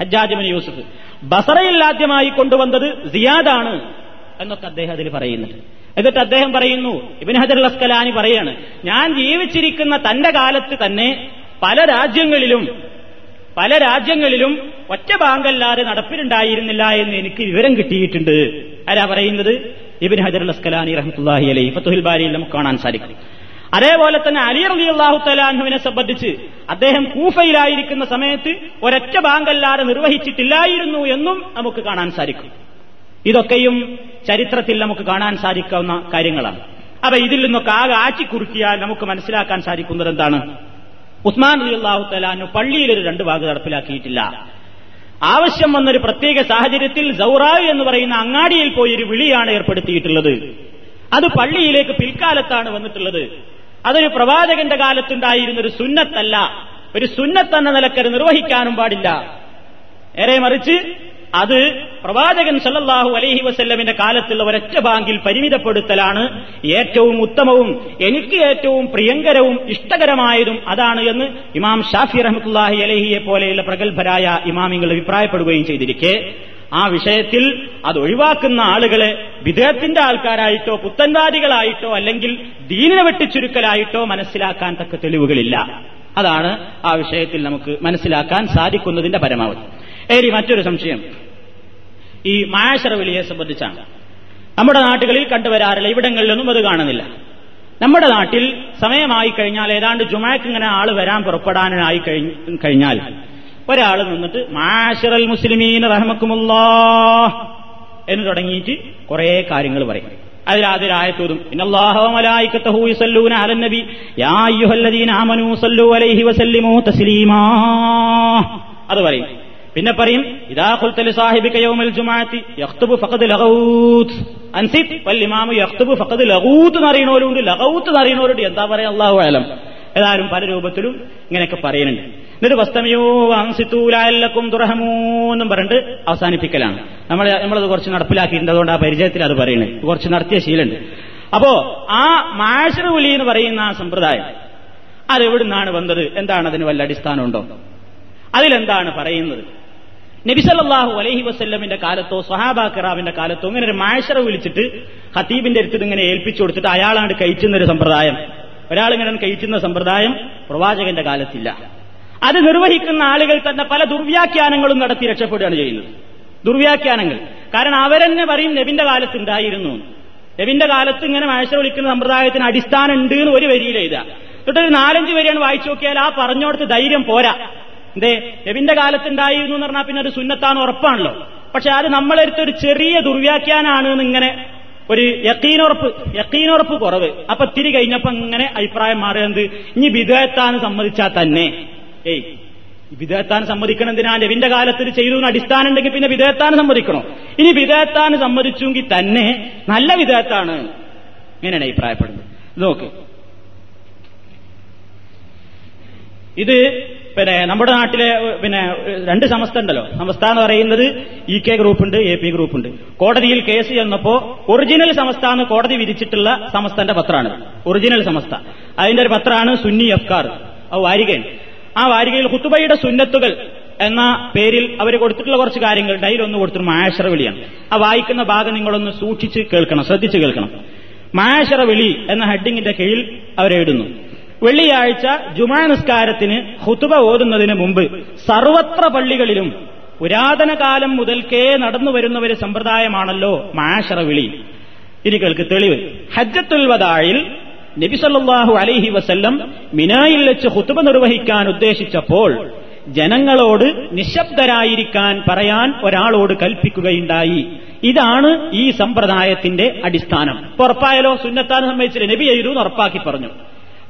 S1: ഹജ്ജാജിബിൻ യൂസഫ്. ബസറയിൽ ആദ്യമായി കൊണ്ടുവന്നത് സിയാദാണ്. എന്നൊക്കെ അദ്ദേഹം അതിൽ പറയുന്നുണ്ട്. എന്നിട്ട് അദ്ദേഹം പറയുന്നു ഇബിൻ ഹജർ അസ്കലാനി പറയാണ് ഞാൻ ജീവിച്ചിരിക്കുന്ന തന്റെ കാലത്ത് തന്നെ പല രാജ്യങ്ങളിലും പല രാജ്യങ്ങളിലും ഒറ്റ ബാങ്കല്ലാതെ നടപ്പിലുണ്ടായിരുന്നില്ല എന്ന് എനിക്ക് വിവരം കിട്ടിയിട്ടുണ്ട്. ആരാ പറയുന്നത്? ഇബിൻ ഹജർ അസ്കലാനി റഹ്മത്തുല്ലാഹി അലൈ ഫത്തുഹിൽ ബാരിയിൽ നമുക്ക് കാണാൻ സാധിക്കും. അതേപോലെ തന്നെ അലി അലി അള്ളാഹു തലാഹുവിനെ സംബന്ധിച്ച് അദ്ദേഹം കൂഫയിലായിരിക്കുന്ന സമയത്ത് ഒരൊറ്റ ബാങ്കല്ലാതെ നിർവഹിച്ചിട്ടില്ലായിരുന്നു എന്നും നമുക്ക് കാണാൻ സാധിക്കും. ഇതൊക്കെയും ചരിത്രത്തിൽ നമുക്ക് കാണാൻ സാധിക്കുന്ന കാര്യങ്ങളാണ്. അപ്പൊ ഇതിൽ നിന്നൊക്കെ ആകെ ആറ്റിക്കുറുക്കിയാൽ നമുക്ക് മനസ്സിലാക്കാൻ സാധിക്കുന്നത് എന്താണ്? ഉസ്മാൻ അള്ളാഹു തലാനു പള്ളിയിൽ ഒരു രണ്ട് ഭാഗം നടപ്പിലാക്കിയിട്ടില്ല. ആവശ്യം വന്നൊരു പ്രത്യേക സാഹചര്യത്തിൽ സൗറാവ് എന്ന് പറയുന്ന അങ്ങാടിയിൽ പോയി ഒരു വിളിയാണ് ഏർപ്പെടുത്തിയിട്ടുള്ളത്. അത് പള്ളിയിലേക്ക് പിൽക്കാലത്താണ് വന്നിട്ടുള്ളത്. അതൊരു പ്രവാചകന്റെ കാലത്തുണ്ടായിരുന്ന ഒരു സുന്നത്തല്ല. ഒരു സുന്നത്തെന്ന നിലക്കത് നിർവഹിക്കാനും പാടില്ല. ഏറെ മറിച്ച് അത് പ്രവാചകൻ സല്ലല്ലാഹു അലൈഹി വസല്ലമിന്റെ കാലത്തുള്ള ഒരൊറ്റ ബാങ്കിൽ പരിമിതപ്പെടുത്തലാണ്. ഏറ്റവും ഉത്തമവും എനിക്ക് ഏറ്റവും പ്രിയങ്കരവും ഇഷ്ടകരമായതും അതാണ് എന്ന് ഇമാം ഷാഫി റഹ്മത്തുല്ലാഹി അലഹിയെ പോലെയുള്ള പ്രഗത്ഭരായ ഇമാമിങ്ങൾ അഭിപ്രായപ്പെടുകയും ചെയ്തിരിക്കെ. ആ വിഷയത്തിൽ അത് ഒഴിവാക്കുന്ന ആളുകളെ വിദേഹത്തിന്റെ ആൾക്കാരായിട്ടോ പുത്തൻവാദികളായിട്ടോ അല്ലെങ്കിൽ ദീനിനെ വെട്ടിച്ചുരുക്കലായിട്ടോ മനസ്സിലാക്കാൻ തക്ക തെളിവുകളില്ല. അതാണ് ആ വിഷയത്തിൽ നമുക്ക് മനസ്സിലാക്കാൻ സാധിക്കുന്നതിന്റെ പരമാവധി. ഏരി മറ്റൊരു സംശയം. ഈ മായാശര വിളിയെ സംബന്ധിച്ചാണ്. നമ്മുടെ നാട്ടുകളിൽ കണ്ടുവരാറില്ല ഇവിടങ്ങളിലൊന്നും അത് കാണുന്നില്ല. നമ്മുടെ നാട്ടിൽ സമയമായി കഴിഞ്ഞാൽ ഏതാണ്ട് ജുമാക്ക് ഇങ്ങനെ ആൾ വരാൻ പുറപ്പെടാനായി കഴിഞ്ഞാൽ ഒരാൾ നിന്നിട്ട് മാഷറൽ മുസ്ലിമീൻ റഹ്മക്കുമുല്ലാ എന്ന് തുടങ്ങിയിട്ട് കുറെ കാര്യങ്ങൾ പറയും. തസ്ലീമാ അത് പറയും. പിന്നെ പറയും ഇതാ ഖുൽത സാഹിബിക യൗമൽ ജുമാഅത്തി യഖ്തുബു ഫഖദ് ലഗൗത് അൻസിത് വൽ ഇമാമു യഖ്തുബു ഫഖദ് ലഗൗത് എന്ന് അറിയണവരുണ്ട് ലഗൗത്ത് എന്ന് എന്താ പറയാ? അല്ലാഹു അലം. ഏതായാലും പല രൂപത്തിലും ഇങ്ങനെയൊക്കെ പറയുന്നുണ്ട്. എന്നിട്ട് വസ്തമയോ അൻസിത്തൂലാലക്കും തുറഹമൂന്നും പറഞ്ഞിട്ട് അവസാനിപ്പിക്കലാണ്. നമ്മൾ നമ്മളത് കുറച്ച് നടപ്പിലാക്കിയിട്ടുണ്ട്. അതുകൊണ്ട് ആ പരിചയത്തിൽ അത് പറയുന്നത് കുറച്ച് നടത്തിയ ശീലമുണ്ട്. അപ്പോ ആ മാഷറുലി എന്ന് പറയുന്ന ആ സമ്പ്രദായം അതെവിടുന്നാണ് വന്നത്? എന്താണ് അതിന് വല്ല അടിസ്ഥാനമുണ്ടോ? അതിലെന്താണ് പറയുന്നത്? നബിസല്ലാഹു അലഹി വസ്ല്ലമിന്റെ കാലത്തോ സ്വഹാബാ കിറാബിന്റെ കാലത്തോ ഇങ്ങനെ ഒരു മാഷറ വിളിച്ചിട്ട് ഹത്തീബിന്റെ അടുത്ത് ഇങ്ങനെ ഏൽപ്പിച്ചു കൊടുത്തിട്ട് അയാളാണ് കഴിച്ചുന്ന ഒരു സമ്പ്രദായം. ഒരാളിങ്ങനെ കഴിച്ചുന്ന സമ്പ്രദായം പ്രവാചകന്റെ കാലത്തില്ല. അത് നിർവഹിക്കുന്ന ആളുകൾ തന്നെ പല ദുർവ്യാഖ്യാനങ്ങളും നടത്തി രക്ഷപ്പെടുകയാണ് ചെയ്യുന്നത്. ദുർവ്യാഖ്യാനങ്ങൾ. കാരണം അവരെന്നെ പറയും നബിന്റെ കാലത്ത് ഉണ്ടായിരുന്നു. നബിന്റെ കാലത്ത് ഇങ്ങനെ മാഷ വിളിക്കുന്ന സമ്പ്രദായത്തിന് അടിസ്ഥാനം ഉണ്ട് എന്ന് ഒരു വരിയിൽ എഴുതുക. തൊട്ടൊരു നാലഞ്ച് വരിയാണ് വായിച്ചു നോക്കിയാൽ ആ പറഞ്ഞോടത്ത് ധൈര്യം പോരാ. എന്തേ? നബിന്റെ കാലത്തുണ്ടായിരുന്നു എന്ന് പറഞ്ഞാൽ പിന്നെ അത് സുന്നത്താണ് ഉറപ്പാണല്ലോ. പക്ഷെ അത് നമ്മളെടുത്തൊരു ചെറിയ ദുർവ്യാഖ്യാനാണ് എന്നിങ്ങനെ ഒരു യക്കീനുറപ്പ് യക്കീനുറപ്പ് കുറവ്. അപ്പൊ തിരി കഴിഞ്ഞപ്പോ ഇങ്ങനെ അഭിപ്രായം മാറിയത് ഇനി വിധേയത്താൻ സമ്മതിച്ചാൽ തന്നെ. ഏയ് വിധേയത്താൻ സമ്മതിക്കണം എന്തിനാ? നബിന്റെ കാലത്ത് ചെയ്തു അടിസ്ഥാനം ഉണ്ടെങ്കിൽ പിന്നെ വിധേയത്താൻ സമ്മതിക്കണോ? ഇനി വിധേയത്താൻ സമ്മതിച്ചെങ്കിൽ തന്നെ നല്ല വിധേയത്താണ്. ഇങ്ങനെയാണ് അഭിപ്രായപ്പെടുന്നത്. നോക്ക്. ഇത് പിന്നെ നമ്മുടെ നാട്ടിലെ പിന്നെ രണ്ട് സമസ്ത ഉണ്ടല്ലോ സമസ്ത എന്ന് പറയുന്നത് ഇ കെ ഗ്രൂപ്പ് ഉണ്ട് എ പി ഗ്രൂപ്പ് ഉണ്ട് കോടതിയിൽ കേസ് ചെന്നപ്പോ ഒറിജിനൽ സമസ്ത എന്ന് കോടതി വിധിച്ചിട്ടുള്ള സമസ്തന്റെ പത്രമാണ്. ഒറിജിനൽ സമസ്ത. അതിന്റെ ഒരു പത്രമാണ് സുന്നി അഫ്കാർ ആ വാരികയാണ് ആ വാരികയിൽ ഹുത്തുബയുടെ സുന്നത്തുകൾ എന്ന പേരിൽ അവർ കൊടുത്തിട്ടുള്ള കുറച്ച് കാര്യങ്ങളുണ്ട് ഡയലൊന്ന് കൊടുത്തിട്ട് മാഷറ വിളിയാണ്. ആ വായിക്കുന്ന ഭാഗം നിങ്ങളൊന്ന് സൂക്ഷിച്ച് കേൾക്കണം ശ്രദ്ധിച്ച് കേൾക്കണം. മാഷറ വിളി എന്ന ഹെഡിങ്ങിന്റെ കീഴിൽ അവരെഴുതുന്നു. വെള്ളിയാഴ്ച ജുമാ നിസ്കാരത്തിന് ഹുതുബ ഓതുന്നതിന് മുമ്പ് സർവത്ര പള്ളികളിലും പുരാതന കാലം മുതൽക്കേ നടന്നു വരുന്ന ഒരു സമ്പ്രദായമാണല്ലോ മാഷറ വിളി ഇനി കേൾക്ക് തെളിവ്. ഹജ്ജത്തുൽ വദായിൽ നബി സല്ലല്ലാഹു അലൈഹി വസല്ലം മിനായിൽ വെച്ച് ഹുതുബ നിർവഹിക്കാൻ ഉദ്ദേശിച്ചപ്പോൾ ജനങ്ങളോട് നിശബ്ദരായിരിക്കാൻ പറയാൻ ഒരാളോട് കൽപ്പിക്കുകയുണ്ടായി. ഇതാണ് ഈ സമ്പ്രദായത്തിന്റെ അടിസ്ഥാനം. ഉറപ്പായാലോ സുന്നത്താൻ സംബന്ധിച്ചില്ല നബി ചെയ്തു എന്ന് ഉറപ്പാക്കി പറഞ്ഞു.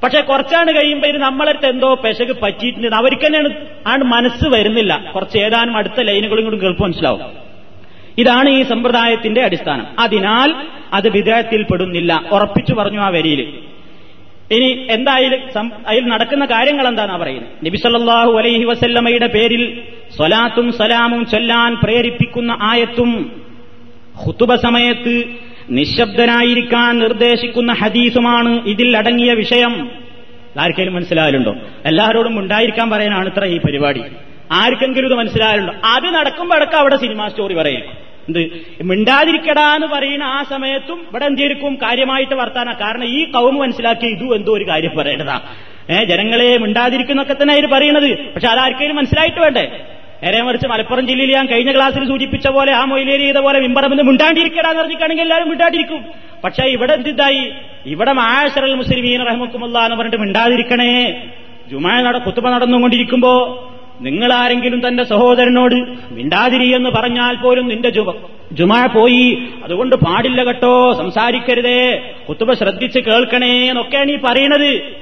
S1: പക്ഷെ കുറച്ചാണ് കഴിയുമ്പോൾ ഇത് നമ്മളടുത്ത് എന്തോ പെശക് പറ്റിയിട്ടുണ്ട്. അവർക്ക് തന്നെയാണ് ആണ് മനസ്സ് വരുന്നില്ല. കുറച്ച് ഏതാനും അടുത്ത ലൈനുകളും കൂടി കേൾപ്പ് മനസ്സിലാവും. ഇതാണ് ഈ സമ്പ്രദായത്തിന്റെ അടിസ്ഥാനം. അതിനാൽ അത് വിദേഹത്തിൽ പെടുന്നില്ല. ഉറപ്പിച്ചു പറഞ്ഞു ആ വരിയിൽ ഇനി എന്തായാലും അതിൽ നടക്കുന്ന കാര്യങ്ങൾ എന്താണെന്നാ പറയുന്നത് നബിസല്ലാഹു അലൈഹി വസല്ലമ്മയുടെ പേരിൽ സ്വലാത്തും സലാമും ചൊല്ലാൻ പ്രേരിപ്പിക്കുന്ന ആയത്തും ഹുത്തുബ സമയത്ത് നിശബ്ദനായിരിക്കാൻ നിർദ്ദേശിക്കുന്ന ഹദീസുമാണ് ഇതിൽ അടങ്ങിയ വിഷയം. ആർക്കെങ്കിലും മനസ്സിലായാലുണ്ടോ? എല്ലാവരോടും ഉണ്ടായിരിക്കാൻ പറയാനാണ് ഇത്ര ഈ പരിപാടി. ആർക്കെങ്കിലും ഇത് മനസ്സിലായാലുണ്ടോ? അത് നടക്കുമ്പോഴൊക്കെ അവിടെ സിനിമാ സ്റ്റോറി പറയും. എന്ത്? മിണ്ടാതിരിക്കടാ എന്ന് പറയുന്ന ആ സമയത്തും ഇവിടെ എന്തിരിക്കും കാര്യമായിട്ട് വർത്താന. കാരണം ഈ കൗമ് മനസ്സിലാക്കി ഇതും എന്തോ ഒരു കാര്യം പറയേണ്ടതാ. ഏഹ് ജനങ്ങളെ മിണ്ടാതിരിക്കുന്നൊക്കെ തന്നെ അവർ പറയുന്നത്. പക്ഷെ അതാർക്കെങ്കിലും മനസ്സിലായിട്ട് വേണ്ടേ? നേരെ മറിച്ച് മലപ്പുറം ജില്ലയിൽ ഞാൻ കഴിഞ്ഞ ക്ലാസ്സിൽ സൂചിപ്പിച്ച പോലെ ആ മൊയിലേരി ചെയ്ത പോലെ മിമ്പറമെന്ന് മിണ്ടാണ്ടിരിക്കടാന്ന് പറഞ്ഞിട്ടാണെങ്കിൽ എല്ലാവരും മിണ്ടാണ്ടിരിക്കും. പക്ഷേ ഇവിടെ എന്തിതായി? ഇവിടെ മാഷറൽ മുസ്ലിമീൻ റഹ്മുക്കുമുള്ള എന്ന് പറഞ്ഞിട്ട് മിണ്ടാതിരിക്കണേ. ജുമാ നട കുത്തുമ നടന്നുകൊണ്ടിരിക്കുമ്പോ നിങ്ങൾ ആരെങ്കിലും തന്റെ സഹോദരനോട് മിണ്ടാതിരി എന്ന് പറഞ്ഞാൽ പോലും നിന്റെ ജുമ ജുമാ പോയി. അതുകൊണ്ട് പാടില്ല കേട്ടോ സംസാരിക്കരുതേ. കുത്തുബ ശ്രദ്ധിച്ച് കേൾക്കണേ എന്നൊക്കെയാണ് ഈ പറയണത്.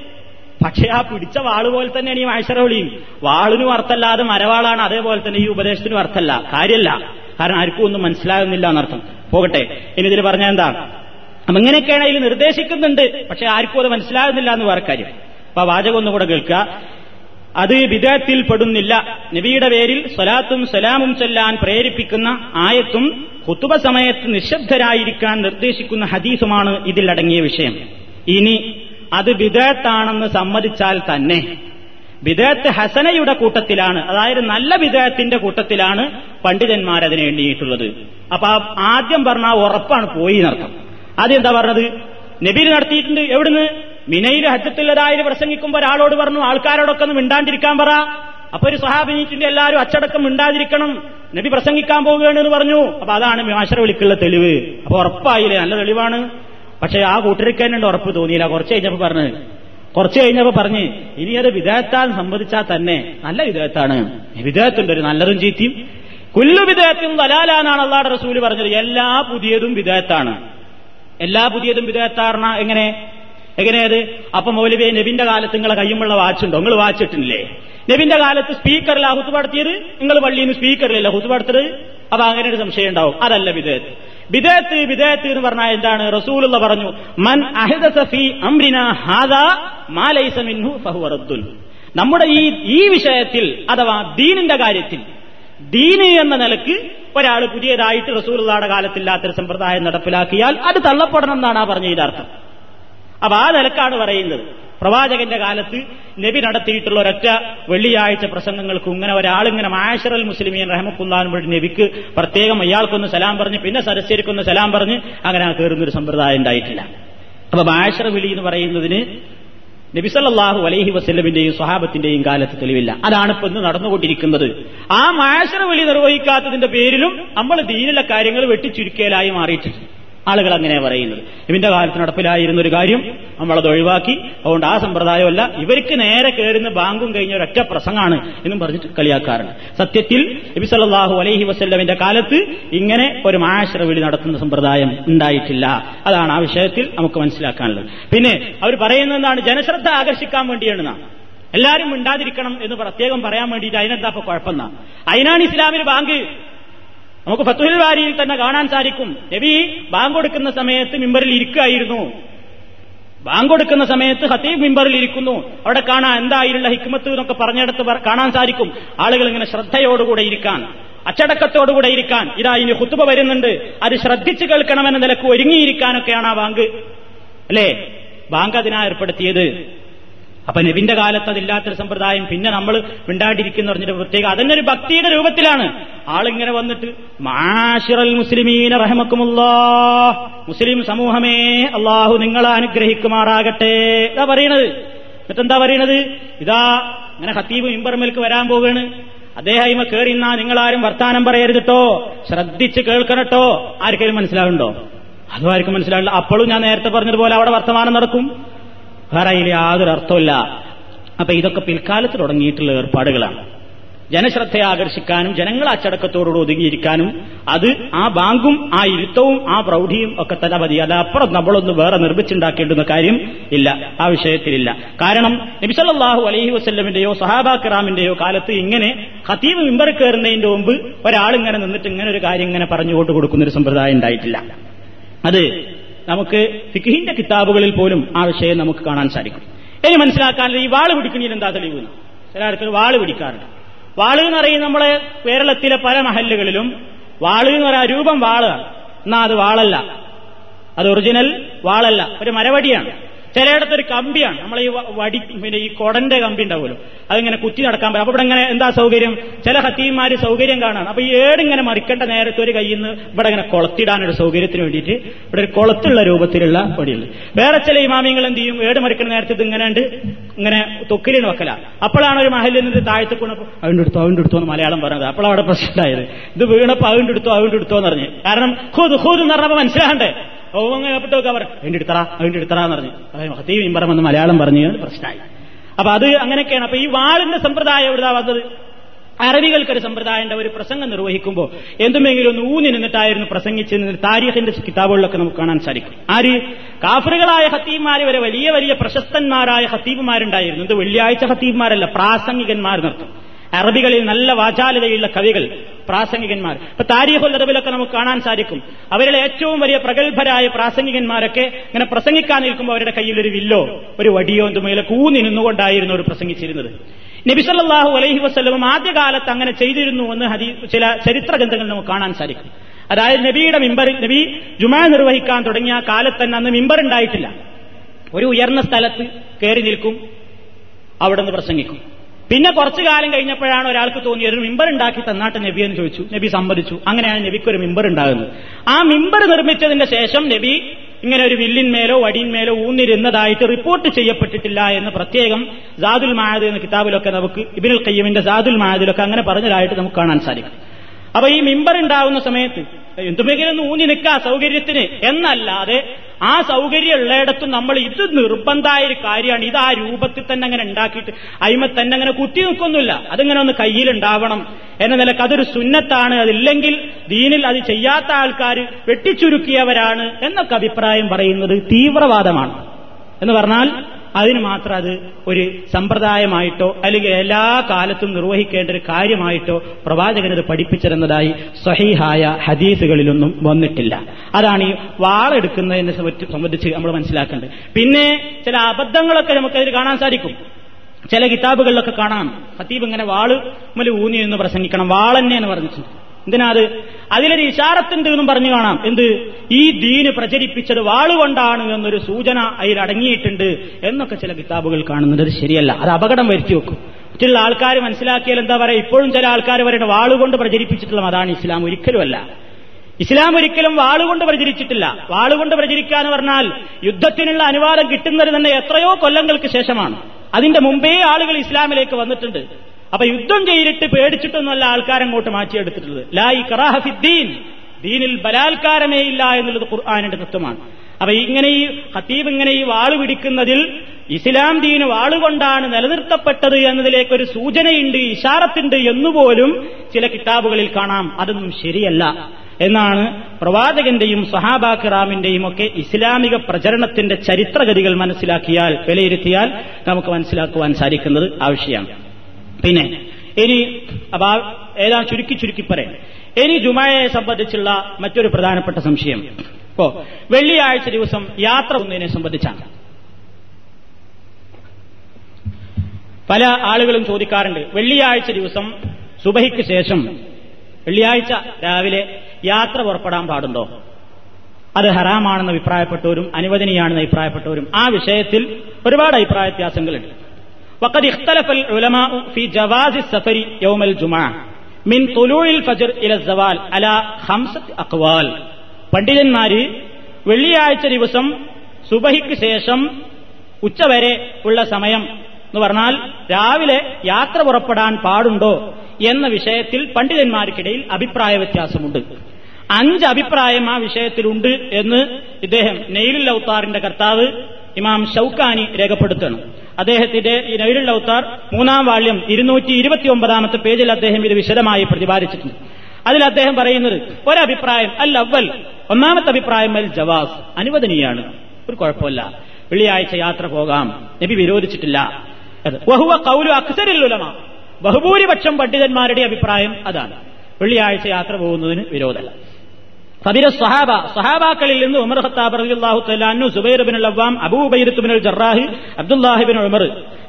S1: പക്ഷെ ആ പിടിച്ച വാൾ പോലെ തന്നെയാണ് ഈ മാഴ്ചറവിളിയും വാളിനും അർത്ഥമല്ലാതെ മരവാളാണ് അതേപോലെ തന്നെ ഈ ഉപദേശത്തിനും അർത്ഥമല്ല. കാര്യമല്ല കാരണം ആർക്കും ഒന്നും മനസ്സിലാകുന്നില്ല എന്നർത്ഥം. പോകട്ടെ. ഇനി ഇതിൽ പറഞ്ഞ എന്താ? അങ്ങനെയൊക്കെയാണ് അതിൽ നിർദ്ദേശിക്കുന്നുണ്ട്. പക്ഷെ ആർക്കും അത് മനസ്സിലാകുന്നില്ല എന്ന് വേറെ കാര്യം. അപ്പൊ വാചകം ഒന്നുകൂടെ കേൾക്കുക. അത് വിധത്തിൽ പെടുന്നില്ല. നബിയുടെ പേരിൽ സ്വലാത്തും സലാമും ചൊല്ലാൻ പ്രേരിപ്പിക്കുന്ന ആയത്തും കുത്തുബ സമയത്ത് നിശബ്ദരായിരിക്കാൻ നിർദ്ദേശിക്കുന്ന ഹദീസുമാണ് ഇതിൽ അടങ്ങിയ വിഷയം. ഇനി അത് വിദേത്താണെന്ന് സമ്മതിച്ചാൽ തന്നെ. വിദേത്ത് ഹസനയുടെ കൂട്ടത്തിലാണ്. അതായത് നല്ല വിദേഹത്തിന്റെ കൂട്ടത്തിലാണ് പണ്ഡിതന്മാർ അതിനെ എണ്ണിയിട്ടുള്ളത്. അപ്പൊ ആദ്യം പറഞ്ഞ ഉറപ്പാണ് പോയി എന്നർത്ഥം. ആദ്യം എന്താ പറഞ്ഞത്? നബീൽ നടത്തിയിട്ടുണ്ട്. എവിടുന്ന്? മിനയിൽ ഹജ്ജത്തിലതായി പ്രസംഗിക്കുമ്പോൾ ഒരാളോട് പറഞ്ഞു ആൾക്കാരോടൊക്കെ ഒന്ന് മിണ്ടാണ്ടിരിക്കാൻ പറ. അപ്പൊ ഒരു സഹാബിനിറ്റിന്റെ എല്ലാവരും അച്ചടക്കം മിണ്ടാതിരിക്കണം. നബി പ്രസംഗിക്കാൻ പോവുകയാണ് എന്ന് പറഞ്ഞു. അപ്പൊ അതാണ് മാഷറ വിളിക്കുള്ള തെളിവ്. അപ്പൊ ഉറപ്പായില്ലേ? നല്ല തെളിവാണ്. പക്ഷെ ആ കൂട്ടരിക്കാനുണ്ട് ഉറപ്പ് തോന്നിയില്ല. കുറച്ച് കഴിഞ്ഞപ്പോ പറഞ്ഞത് കുറച്ച് കഴിഞ്ഞപ്പോ പറഞ്ഞ് ഇനി അത് വിദേഹത്താൽ സംബന്ധിച്ചാൽ തന്നെ നല്ല വിദേഹത്താണ്. വിദേഹത്തുണ്ട് ഒരു നല്ലതും ചീത്തിയും. കുല്ലു വിദേഹത്തും ദലാലാനാണ് അള്ളാഹുടെ റസൂൽ പറഞ്ഞത്. എല്ലാ പുതിയതും വിദേഹത്താണ്. എല്ലാ പുതിയതും വിദേഹത്താറണ എങ്ങനെ? എങ്ങനെയത് അപ്പൊ മൗലവി നബിന്റെ കാലത്ത് നിങ്ങളെ കയ്യുമുള്ള വാച്ചുണ്ടോ? നിങ്ങൾ വാച്ചിട്ടില്ലേ? നബിന്റെ കാലത്ത് സ്പീക്കറില്ല ഹുത്തുപടത്തിയത് നിങ്ങൾ പള്ളിയിൽ നിന്ന് സ്പീക്കറിലല്ല ഹുത്തുപടത്തത് അപ്പൊ അങ്ങനെ ഒരു സംശയം ഉണ്ടാവും. അതല്ല വിദേഹത്ത്. വിദേഹത്ത് ബിദേത്ത് എന്ന് പറഞ്ഞാൽ എന്താണ്? റസൂലുള്ള പറഞ്ഞു മൻ അഹിദസഫി അംരിന ഹാദാ മിൻഹു നമ്മുടെ ഈ ഈ വിഷയത്തിൽ അഥവാ ദീനിന്റെ കാര്യത്തിൽ ദീന് എന്ന നിലയ്ക്ക് ഒരാൾ പുതിയതായിട്ട് റസൂലുള്ളാടെ കാലത്തില്ലാത്തൊരു സമ്പ്രദായം നടപ്പിലാക്കിയാൽ അത് തള്ളപ്പെടണം എന്നാണ് ആ പറഞ്ഞതിന്റെ അർത്ഥം അപ്പൊ ആ നിലക്കാണ് പറയുന്നത്. പ്രവാചകന്റെ കാലത്ത് നബി നടത്തിയിട്ടുള്ള ഒരൊറ്റ വെള്ളിയാഴ്ച പ്രസംഗങ്ങൾക്ക് ഇങ്ങനെ ഒരാളിങ്ങനെ മാഷറൽ മുസ്ലിമീൻ റഹമക്കുല്ലാൻ വഴി നബിക്ക് പ്രത്യേകം അയാൾക്കൊന്ന് സലാം പറഞ്ഞ് പിന്നെ സരസ്യരിക്കൊന്ന് സലാം പറഞ്ഞ് അങ്ങനെ ആ കയറുന്നൊരു സമ്പ്രദായം ഉണ്ടായിട്ടില്ല. അപ്പൊ മാഷറ വിളി എന്ന് പറയുന്നതിന് നബിസല്ലാഹു അലൈഹി വസ്ലമിന്റെയും സ്വഹാബത്തിന്റെയും കാലത്ത് തെളിവില്ല. അതാണ് ഇപ്പൊ ഇന്ന് നടന്നുകൊണ്ടിരിക്കുന്നത്. ആ മാഷറ വിളി നിർവഹിക്കാത്തതിന്റെ പേരിലും നമ്മൾ ദീനിലെ കാര്യങ്ങൾ വെട്ടിച്ചുരുക്കലായി മാറിയിട്ടുണ്ട്. ആളുകൾ അങ്ങനെ പറയുന്നത്. ഇവന്റെ കാലത്ത് നടപ്പിലായിരുന്ന ഒരു കാര്യം നമ്മളത് ഒഴിവാക്കി. അതുകൊണ്ട് ആ സമ്പ്രദായമല്ല ഇവർക്ക് നേരെ കയറുന്ന ബാങ്കും കഴിഞ്ഞ ഒരൊറ്റ പ്രസംഗമാണ് എന്നും പറഞ്ഞിട്ട് കളിയാക്കാറുണ്ട്. സത്യത്തിൽ നബി സല്ലല്ലാഹു അലൈഹി വസല്ലമിന്റെ കാലത്ത് ഇങ്ങനെ ഒരു മാശ്ര വിളി നടത്തുന്ന സമ്പ്രദായം ഉണ്ടായിട്ടില്ല. അതാണ് ആ വിഷയത്തിൽ നമുക്ക് മനസ്സിലാക്കാനുള്ളത്. പിന്നെ അവർ പറയുന്നതാണ് ജനശ്രദ്ധ ആകർഷിക്കാൻ വേണ്ടിയാണ് എല്ലാരും മിണ്ടാതിരിക്കണം എന്ന് പ്രത്യേകം പറയാൻ വേണ്ടിയിട്ട് അതിനെന്താ ഇപ്പൊ കുഴപ്പമെന്നാ? അതിനാണ് ഇസ്ലാമിൽ ബാങ്ക്. നമുക്ക് ഫത്തുഹിൽ വാരിയിൽ തന്നെ കാണാൻ സാധിക്കും. രവി ബാങ്ക് കൊടുക്കുന്ന സമയത്ത് മിമ്പറിൽ ഇരിക്കുകയായിരുന്നു. ബാങ്ക് കൊടുക്കുന്ന സമയത്ത് ഹത്തീബ് മിമ്പറിൽ ഇരിക്കുന്നു. അവിടെ കാണാൻ എന്തായിരുന്ന ഹിക്മത്ത് എന്നൊക്കെ പറഞ്ഞെടുത്ത് കാണാൻ സാധിക്കും. ആളുകൾ ഇങ്ങനെ ശ്രദ്ധയോടുകൂടെ ഇരിക്കാൻ അച്ചടക്കത്തോടുകൂടെ ഇരിക്കാൻ. ഇതാ ഇനി ഹുത്തുബ വരുന്നുണ്ട്. അത് ശ്രദ്ധിച്ചു കേൾക്കണമെന്ന നിലയ്ക്ക് ഒരുങ്ങിയിരിക്കാനൊക്കെയാണ് ആ ബാങ്ക്. അല്ലേ? ബാങ്ക് അതിനാ ഏർപ്പെടുത്തിയത്. അപ്പൊ നബിന്റെ കാലത്ത് അതില്ലാത്തൊരു സമ്പ്രദായം പിന്നെ നമ്മൾ മിണ്ടാണ്ടിരിക്കുന്ന പറഞ്ഞിട്ട് പ്രത്യേക അതന്നെ ഒരു ഭക്തിയുടെ രൂപത്തിലാണ്. ആളിങ്ങനെ വന്നിട്ട് മാഷിറൽ മുസ്ലിമീന റഹമക്കുമുള്ളോ മുസ്ലിം സമൂഹമേ അള്ളാഹു നിങ്ങളെ അനുഗ്രഹിക്കുമാറാകട്ടെ. ഇതാ പറയണത് എന്നിട്ടെന്താ പറയണത് ഇതാ ഇങ്ങനെ ഹത്തീബ് ഇമ്പർമേൽക്ക് വരാൻ പോവുകയാണ്. അദ്ദേഹം ഇമ കയറിന്നാ നിങ്ങളാരും വർത്താനം പറയരുതിട്ടോ ശ്രദ്ധിച്ച് കേൾക്കണട്ടോ ആർക്കെങ്കിലും മനസ്സിലാവുണ്ടോ അതും ആർക്കും മനസ്സിലാവില്ല. അപ്പോഴും ഞാൻ നേരത്തെ പറഞ്ഞതുപോലെ അവിടെ വർത്തമാനം നടക്കും. അതിൽ യാതൊരു അർത്ഥമില്ല അപ്പൊ ഇതൊക്കെ പിൽക്കാലത്ത് തുടങ്ങിയിട്ടുള്ള ഏർപ്പാടുകളാണ്. ജനശ്രദ്ധയെ ആകർഷിക്കാനും ജനങ്ങൾ അച്ചടക്കത്തോടുകൂടി ഒതുങ്ങിയിരിക്കാനും അത് ആ ബാങ്കും ആ ഇരുത്തവും ആ പ്രൗഢിയും ഒക്കെ തന്നെ മതി അതപ്പുറം നമ്മളൊന്ന് വേറെ നിർമ്മിച്ചുണ്ടാക്കേണ്ടുന്ന കാര്യം ഇല്ല. ആ വിഷയത്തിലില്ല. കാരണം നബിസല്ലാഹു അലഹി വസ്ല്ലമിന്റെയോ സഹാബാക്കറാമിന്റെയോ കാലത്ത് ഇങ്ങനെ ഹത്തീബ് മിമ്പർ കയറുന്നതിന്റെ മുമ്പ് ഒരാൾ ഇങ്ങനെ നിന്നിട്ട് ഇങ്ങനെ ഒരു കാര്യം ഇങ്ങനെ പറഞ്ഞുകൊണ്ട് കൊടുക്കുന്ന ഒരു സമ്പ്രദായം ഉണ്ടായിട്ടില്ല. അത് നമുക്ക് സിഖിന്റെ കിതാബുകളിൽ പോലും ആ വിഷയം നമുക്ക് കാണാൻ സാധിക്കും. ഇനി മനസ്സിലാക്കാൻ ഈ വാൾ പിടിക്കുന്നതിന് എന്താ തെളിവ്? ചില ആൾക്കാർ വാൾ പിടിക്കാറുണ്ട്. വാൾ എന്ന് പറയുന്നത് നമ്മളെ കേരളത്തിലെ പല മഹല്ലുകളിലും വാൾ എന്ന് പറയുന്ന രൂപം വാളാണ്. എന്നാ അത് വാളല്ല. അത് ഒറിജിനൽ വാളല്ല. ഒരു മരവടിയാണ്. ചിലയിടത്ത് ഒരു കമ്പിയാണ്. നമ്മൾ ഈ വടി പിന്നെ ഈ കൊടന്റെ കമ്പി ഉണ്ടാവുമല്ലോ. അതിങ്ങനെ കുത്തി നടക്കാൻ പറ്റും. അപ്പൊ ഇവിടെ എന്താ സൗകര്യം? ചില ഹത്തീന്മാര് സൗകര്യം കാണാണ്. അപ്പൊ ഈ ഏടിങ്ങനെ മറിക്കേണ്ട നേരത്തെ ഒരു കയ്യിൽ നിന്ന് ഇവിടെ ഇങ്ങനെ കൊളത്തിടാനൊരു സൗകര്യത്തിന് വേണ്ടിയിട്ട് ഇവിടെ ഒരു കൊളത്തുള്ള രൂപത്തിലുള്ള വടിയുണ്ട് വേറെ ചില ഇമാമിങ്ങൾ എന്ത് ചെയ്യും? ഏട് മറിക്കുന്ന നേരത്തെ ഇത് ഇങ്ങനെ ഉണ്ട്. ഇങ്ങനെ തൊക്കിലിന് വെക്കല. അപ്പോഴാണ് ഒരു മഹലിൽ നിന്ന് താഴത്ത് വീണപ്പോ അതുകൊണ്ട് എടുത്തോ അവന്റെ എടുത്തോ എന്ന് മലയാളം പറഞ്ഞത്. അപ്പോഴവിടെ പ്രശ്നമായത് ഇത് വീണപ്പോ അവന്റെ എടുത്തോ അവന്റെ എടുത്തോ എന്ന് പറഞ്ഞു. കാരണം ഹുദ് ഹുദ് എന്ന് പറഞ്ഞപ്പോ മനസ്സിലാകണ്ടേ? ഓങ്ങപ്പെട്ടൊക്കെ അവർ അതിന്റെ എടുത്തറ അതിന്റെ എടുത്തറ എന്ന് പറഞ്ഞു. ഹത്തീവ് ഇമ്പറം എന്ന് മലയാളം പറഞ്ഞു പ്രശ്നമായി. അപ്പൊ അത് അങ്ങനെയൊക്കെയാണ്. അപ്പൊ ഈ വാളിന്റെ സമ്പ്രദായം എവിടുതാ വന്നത്? അറബികൾക്കൊരു സമ്പ്രദായന്റെ ഒരു പ്രസംഗം നിർവഹിക്കുമ്പോൾ എന്തുമെങ്കിലും ഒന്ന് ഊന്നി നിന്നിട്ടായിരുന്നു പ്രസംഗിച്ച് താരീഖിന്റെ കിതാബുകളിലൊക്കെ നമുക്ക് കാണാൻ സാധിക്കും. ആര്? കാഫറുകളായ ഹത്തീബ്മാര് വരെ വലിയ വലിയ പ്രശസ്തന്മാരായ ഹത്തീബ്മാരുണ്ടായിരുന്നു ഇത് വെള്ളിയാഴ്ച ഹത്തീബ്മാരല്ല പ്രാസംഗികന്മാർ നിർത്തും അറബികളിൽ നല്ല വാചാലതയുള്ള കവികൾ പ്രാസംഗികന്മാർ. ഇപ്പൊ താരീഖുൽ അറബിലൊക്കെ നമുക്ക് കാണാൻ സാധിക്കും. അവരിലെ ഏറ്റവും വലിയ പ്രഗത്ഭരായ പ്രാസംഗികന്മാരൊക്കെ ഇങ്ങനെ പ്രസംഗിക്കാൻ നിൽക്കുമ്പോൾ അവരുടെ കയ്യിൽ ഒരു വില്ലോ ഒരു വടിയോ എന്തുമേലെ കൂന്നി നിന്നുകൊണ്ടായിരുന്നു അവർ പ്രസംഗിച്ചിരുന്നത്. നബിസല്ലാഹു അലൈഹി വസ്ലമും ആദ്യകാലത്ത് അങ്ങനെ ചെയ്തിരുന്നു എന്ന് ഹരി ചില ചരിത്ര ഗ്രന്ഥങ്ങൾ നമുക്ക് കാണാൻ സാധിക്കും. അതായത് നബിയുടെ മിമ്പറിൽ നബി ജുമാ നിർവഹിക്കാൻ തുടങ്ങിയ കാലത്ത് തന്നെ അന്ന് മിമ്പർ ഉണ്ടായിട്ടില്ല. ഒരു ഉയർന്ന സ്ഥലത്ത് കയറി നിൽക്കും അവിടെ നിന്ന് പ്രസംഗിക്കും. പിന്നെ കുറച്ചു കാലം കഴിഞ്ഞപ്പോഴാണ് ഒരാൾക്ക് തോന്നി ഒരു മിമ്പർ ഉണ്ടാക്കി തന്നാട്ട് നബി എന്ന് ചോദിച്ചു. നബി സമ്മതിച്ചു. അങ്ങനെയാണ് നബിക്ക് ഒരു മിമ്പർ ഉണ്ടാകുന്നത്. ആ മിമ്പർ നിർമ്മിച്ചതിന്റെ ശേഷം നബി ഇങ്ങനെ ഒരു വില്ലിന്മേലോ വടിയിന്മേലോ ഊന്നിരുന്നതായിട്ട് റിപ്പോർട്ട് ചെയ്യപ്പെട്ടിട്ടില്ല എന്ന് പ്രത്യേകം ജാദുൽ മായത് എന്ന കിതാബിലൊക്കെ നമുക്ക് ഇബിനുൽ കയ്യമിന്റെ ജാദുൽ മായതിലൊക്കെ അങ്ങനെ പറഞ്ഞതായിട്ട് നമുക്ക് കാണാൻ സാധിക്കും. അപ്പൊ ഈ മിമ്പർ ഉണ്ടാകുന്ന സമയത്ത് എന്തുമെങ്കിലും ഊന്നി നിൽക്കുക സൗകര്യത്തിന്. എന്നല്ലാതെ ആ സൗകര്യം ഉള്ളയിടത്തും നമ്മൾ ഇത് നിർബന്ധമായ ഒരു കാര്യമാണ്. ഇത് ആ രൂപത്തിൽ തന്നെ അങ്ങനെ ഉണ്ടാക്കിയിട്ട് അയിമ തന്നെ അങ്ങനെ കുത്തി നിൽക്കൊന്നുമില്ല. അതിങ്ങനെ ഒന്ന് കയ്യിലുണ്ടാവണം എന്ന നിലയ്ക്ക് അതൊരു സുന്നത്താണ്. അതില്ലെങ്കിൽ ദീനിൽ അത് ചെയ്യാത്ത ആൾക്കാർ വെട്ടിച്ചുരുക്കിയവരാണ് എന്നൊക്കെ അഭിപ്രായം പറയുന്നത് തീവ്രവാദമാണ്. എന്ന് പറഞ്ഞാൽ അതിന് മാത്രം അത് ഒരു സമ്പ്രദായമായിട്ടോ അല്ലെങ്കിൽ എല്ലാ കാലത്തും നിർവഹിക്കേണ്ട ഒരു കാര്യമായിട്ടോ പ്രവാചകനത് പഠിപ്പിച്ചിരുന്നതായി സ്വഹീഹായ ഹദീസുകളിലൊന്നും വന്നിട്ടില്ല. അതാണ് ഈ വാളെടുക്കുന്നതിനെ സംബന്ധിച്ച് നമ്മൾ മനസ്സിലാക്കേണ്ടത്. പിന്നെ ചില അബദ്ധങ്ങളൊക്കെ നമുക്കതിൽ കാണാൻ സാധിക്കും. ചില കിതാബുകളിലൊക്കെ കാണാം. ഹത്തീബ് ഇങ്ങനെ വാൾ മുല ഊന്നി എന്ന് പ്രസംഗിക്കണം. വാളന്നെ എന്ന് പറഞ്ഞിട്ടുണ്ട്. എന്തിനാ അത്? അതിലൊരു ഇഷാറത്തുണ്ട് എന്നും പറഞ്ഞു കാണാം. എന്ത്? ഈ ദീന് പ്രചരിപ്പിച്ചത് വാളുകൊണ്ടാണ് എന്നൊരു സൂചന അതിൽ അടങ്ങിയിട്ടുണ്ട് എന്നൊക്കെ ചില കിതാബുകൾ കാണുന്നത് അത് ശരിയല്ല. അത് അപകടം വരുത്തി വെക്കും. മറ്റുള്ള ആൾക്കാർ മനസ്സിലാക്കിയാൽ എന്താ പറയുക ഇപ്പോഴും ചില ആൾക്കാർ പറയുന്നത് വാളുകൊണ്ട് പ്രചരിപ്പിച്ചിട്ടുള്ള അതാണ് ഇസ്ലാം. ഒരിക്കലുമല്ല. ഇസ്ലാം ഒരിക്കലും വാളുകൊണ്ട് പ്രചരിച്ചിട്ടില്ല. വാളുകൊണ്ട് പ്രചരിക്കുക എന്ന് പറഞ്ഞാൽ യുദ്ധത്തിനുള്ള അനുവാദം കിട്ടുന്നത് തന്നെ എത്രയോ കൊല്ലങ്ങൾക്ക് ശേഷമാണ്. അതിന്റെ മുമ്പേ ആളുകൾ ഇസ്ലാമിലേക്ക് വന്നിട്ടുണ്ട്. അപ്പൊ യുദ്ധം ചെയ്തിട്ട് പേടിച്ചിട്ടൊന്നുമല്ല ആൾക്കാരങ്ങോട്ട് മാറ്റിയെടുത്തിട്ടുള്ളത്. ലാ ഈ കറാഹഫിദ്ദീൻ ദീനിൽ ബലാത്കാരമേ ഇല്ല എന്നുള്ളത് ഖുർആാനിന്റെ തത്വമാണ്. അപ്പൊ ഇങ്ങനെ ഈ ഹത്തീബ് ഇങ്ങനെ ഈ വാൾ പിടിക്കുന്നതിൽ ഇസ്ലാം ദീന് വാളുകൊണ്ടാണ് നിലനിർത്തപ്പെട്ടത് എന്നതിലേക്ക് ഒരു സൂചനയുണ്ട് ഇഷാറത്തുണ്ട് എന്നുപോലും ചില കിതാബുകളിൽ കാണാം. അതൊന്നും ശരിയല്ല. എന്നാണ് പ്രവാചകന്റെയും സഹാബാക്കിറാമിന്റെയും ഒക്കെ ഇസ്ലാമിക പ്രചരണത്തിന്റെ ചരിത്രഗതികൾ മനസ്സിലാക്കിയാൽ വിലയിരുത്തിയാൽ നമുക്ക് മനസ്സിലാക്കുവാൻ സാധിക്കുന്നത് ആവശ്യമാണ്. പിന്നെ ഇനി ഏതാ ചുരുക്കി ചുരുക്കി പറയാം. ഇനി ജുമായെ സംബന്ധിച്ചുള്ള മറ്റൊരു പ്രധാനപ്പെട്ട സംശയം. ഇപ്പോ വെള്ളിയാഴ്ച ദിവസം യാത്ര ഒന്നതിനെ സംബന്ധിച്ചാണ്. പല ആളുകളും ചോദിക്കാറുണ്ട് വെള്ളിയാഴ്ച ദിവസം സുബഹിക്ക് ശേഷം വെള്ളിയാഴ്ച രാവിലെ യാത്ര പുറപ്പെടാൻ പാടുണ്ടോ? അത് ഹറാമാണെന്ന് അഭിപ്രായപ്പെട്ടവരും അനുവദനീയാണെന്ന് അഭിപ്രായപ്പെട്ടവരും ആ വിഷയത്തിൽ ഒരുപാട് അഭിപ്രായ വ്യത്യാസങ്ങളുണ്ട്. وقد اختلف العلماء في جواز السفر يوم الجمعة من طلوع الفجر إلى الزوال على خمسة أقوال പണ്ഡിതന്മാര് വെള്ളിയാഴ്ച ദിവസം സുബഹിക്ക് ശേഷം ഉച്ചവരെ ഉള്ള സമയം എന്ന് പറഞ്ഞാൽ രാവിലെ യാത്ര പുറപ്പെടാൻ പാടുണ്ടോ എന്ന വിഷയത്തിൽ പണ്ഡിതന്മാർക്കിടയിൽ അഭിപ്രായ വ്യത്യാസമുണ്ട് അഞ്ച് അഭിപ്രായം ആ വിഷയത്തിലുണ്ട് എന്ന് ഇദ്ദേഹം നെയ്ലുൽ ഔത്താറിന്റെ കർത്താവ് ഇമാം ഷൌക്കാനി രേഖപ്പെടുത്തണം അദ്ദേഹത്തിന്റെ ഈ നൈരുള്ള ഉത്താർ മൂന്നാം വാള്യം ഇരുന്നൂറ്റി ഇരുപത്തി ഒമ്പതാമത്തെ പേജിൽ അദ്ദേഹം ഇത് വിശദമായി പ്രതിപാദിച്ചിട്ടുണ്ട്. അതിൽ അദ്ദേഹം പറയുന്നത് ഒരഭിപ്രായം അൽ അവൽ ഒന്നാമത്തെ അഭിപ്രായം അൽ ജവാസ്. അനുവദനീയാണ്. ഒരു കുഴപ്പമില്ല. വെള്ളിയാഴ്ച യാത്ര പോകാം. നബി വിരോധിച്ചിട്ടില്ല. വഹുവ കൗലു അക്സരില്ലുലമ ബഹുഭൂരിപക്ഷം പണ്ഡിതന്മാരുടെ അഭിപ്രായം അതാണ്. വെള്ളിയാഴ്ച യാത്ര പോകുന്നതിന് വിരോധമല്ല. ഫബിര സഹാബ സഹാബാക്കളിൽ നിന്ന് ഉമർ ഖത്താബ് റളിയല്ലാഹു തലാനു സുബൈർ ബിൻ അബൂ ജറാഹി അബ്ദുല്ലാഹിബിൻ ഉമർ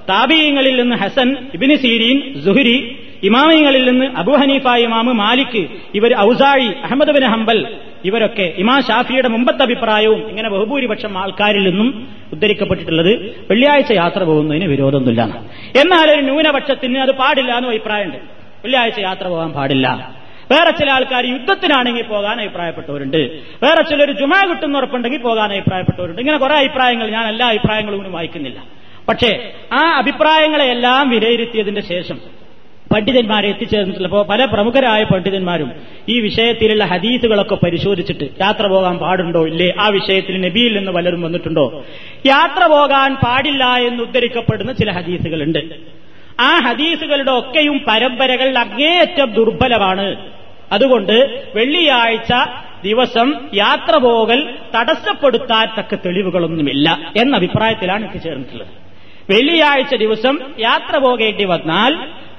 S1: താബീയങ്ങളിൽ നിന്ന് ഹസൻ ഇബ്നു സീരീൻ ജുഹുരി ഇമാമിയങ്ങളിൽ നിന്ന് അബു ഹനീഫ ഇമാമ് മാലിക് ഇവർ ഔസായി അഹമ്മദ് ബിൻ ഹംബൽ ഇവരൊക്കെ ഇമാ ഷാഫിയുടെ മുമ്പത്തെ അഭിപ്രായവും ഇങ്ങനെ ബഹുഭൂരിപക്ഷം ആൾക്കാരിൽ നിന്നും ഉദ്ധരിക്കപ്പെട്ടിട്ടുള്ളത്. വെള്ളിയാഴ്ച യാത്ര പോകുന്നതിന് വിരോധമൊന്നുമില്ല. എന്നാൽ ഒരു ന്യൂനപക്ഷത്തിന് അത് പാടില്ല എന്നും അഭിപ്രായമുണ്ട്. വെള്ളിയാഴ്ച യാത്ര പോകാൻ പാടില്ല. വേറെ ചില ആൾക്കാർ യുദ്ധത്തിനാണെങ്കിൽ പോകാൻ അഭിപ്രായപ്പെട്ടവരുണ്ട്. വേറെ ചിലർ ജുമാ കിട്ടുന്ന ഉറപ്പുണ്ടെങ്കിൽ പോകാൻ അഭിപ്രായപ്പെട്ടവരുണ്ട്. ഇങ്ങനെ കുറെ അഭിപ്രായങ്ങൾ ഞാൻ എല്ലാ അഭിപ്രായങ്ങളും കൂടി വായിക്കുന്നില്ല. പക്ഷേ ആ അഭിപ്രായങ്ങളെല്ലാം വിലയിരുത്തിയതിന്റെ ശേഷം പണ്ഡിതന്മാരെ എത്തിച്ചേർന്നിട്ടുള്ളപ്പോൾ പല പ്രമുഖരായ പണ്ഡിതന്മാരും ഈ വിഷയത്തിലുള്ള ഹദീസുകളൊക്കെ പരിശോധിച്ചിട്ട് യാത്ര പോകാൻ പാടുണ്ടോ ഇല്ലേ? ആ വിഷയത്തിൽ നബിയിൽ നിന്ന് പലരും വന്നിട്ടുണ്ടോ? യാത്ര പോകാൻ പാടില്ല എന്ന് ഉദ്ധരിക്കപ്പെടുന്ന ചില ഹദീസുകളുണ്ട്. ആ ഹദീസുകളുടെ ഒക്കെയും പരമ്പരകൾ അങ്ങേയറ്റം ദുർബലമാണ്. അതുകൊണ്ട് വെള്ളിയാഴ്ച ദിവസം യാത്ര പോകൽ തടസ്സപ്പെടുത്താൻ തക്ക തെളിവുകളൊന്നുമില്ല എന്ന അഭിപ്രായത്തിലാണ് എത്തിച്ചേർന്നിട്ടുള്ളത് വെള്ളിയാഴ്ച ദിവസം യാത്ര പോകേണ്ടി വന്നാൽ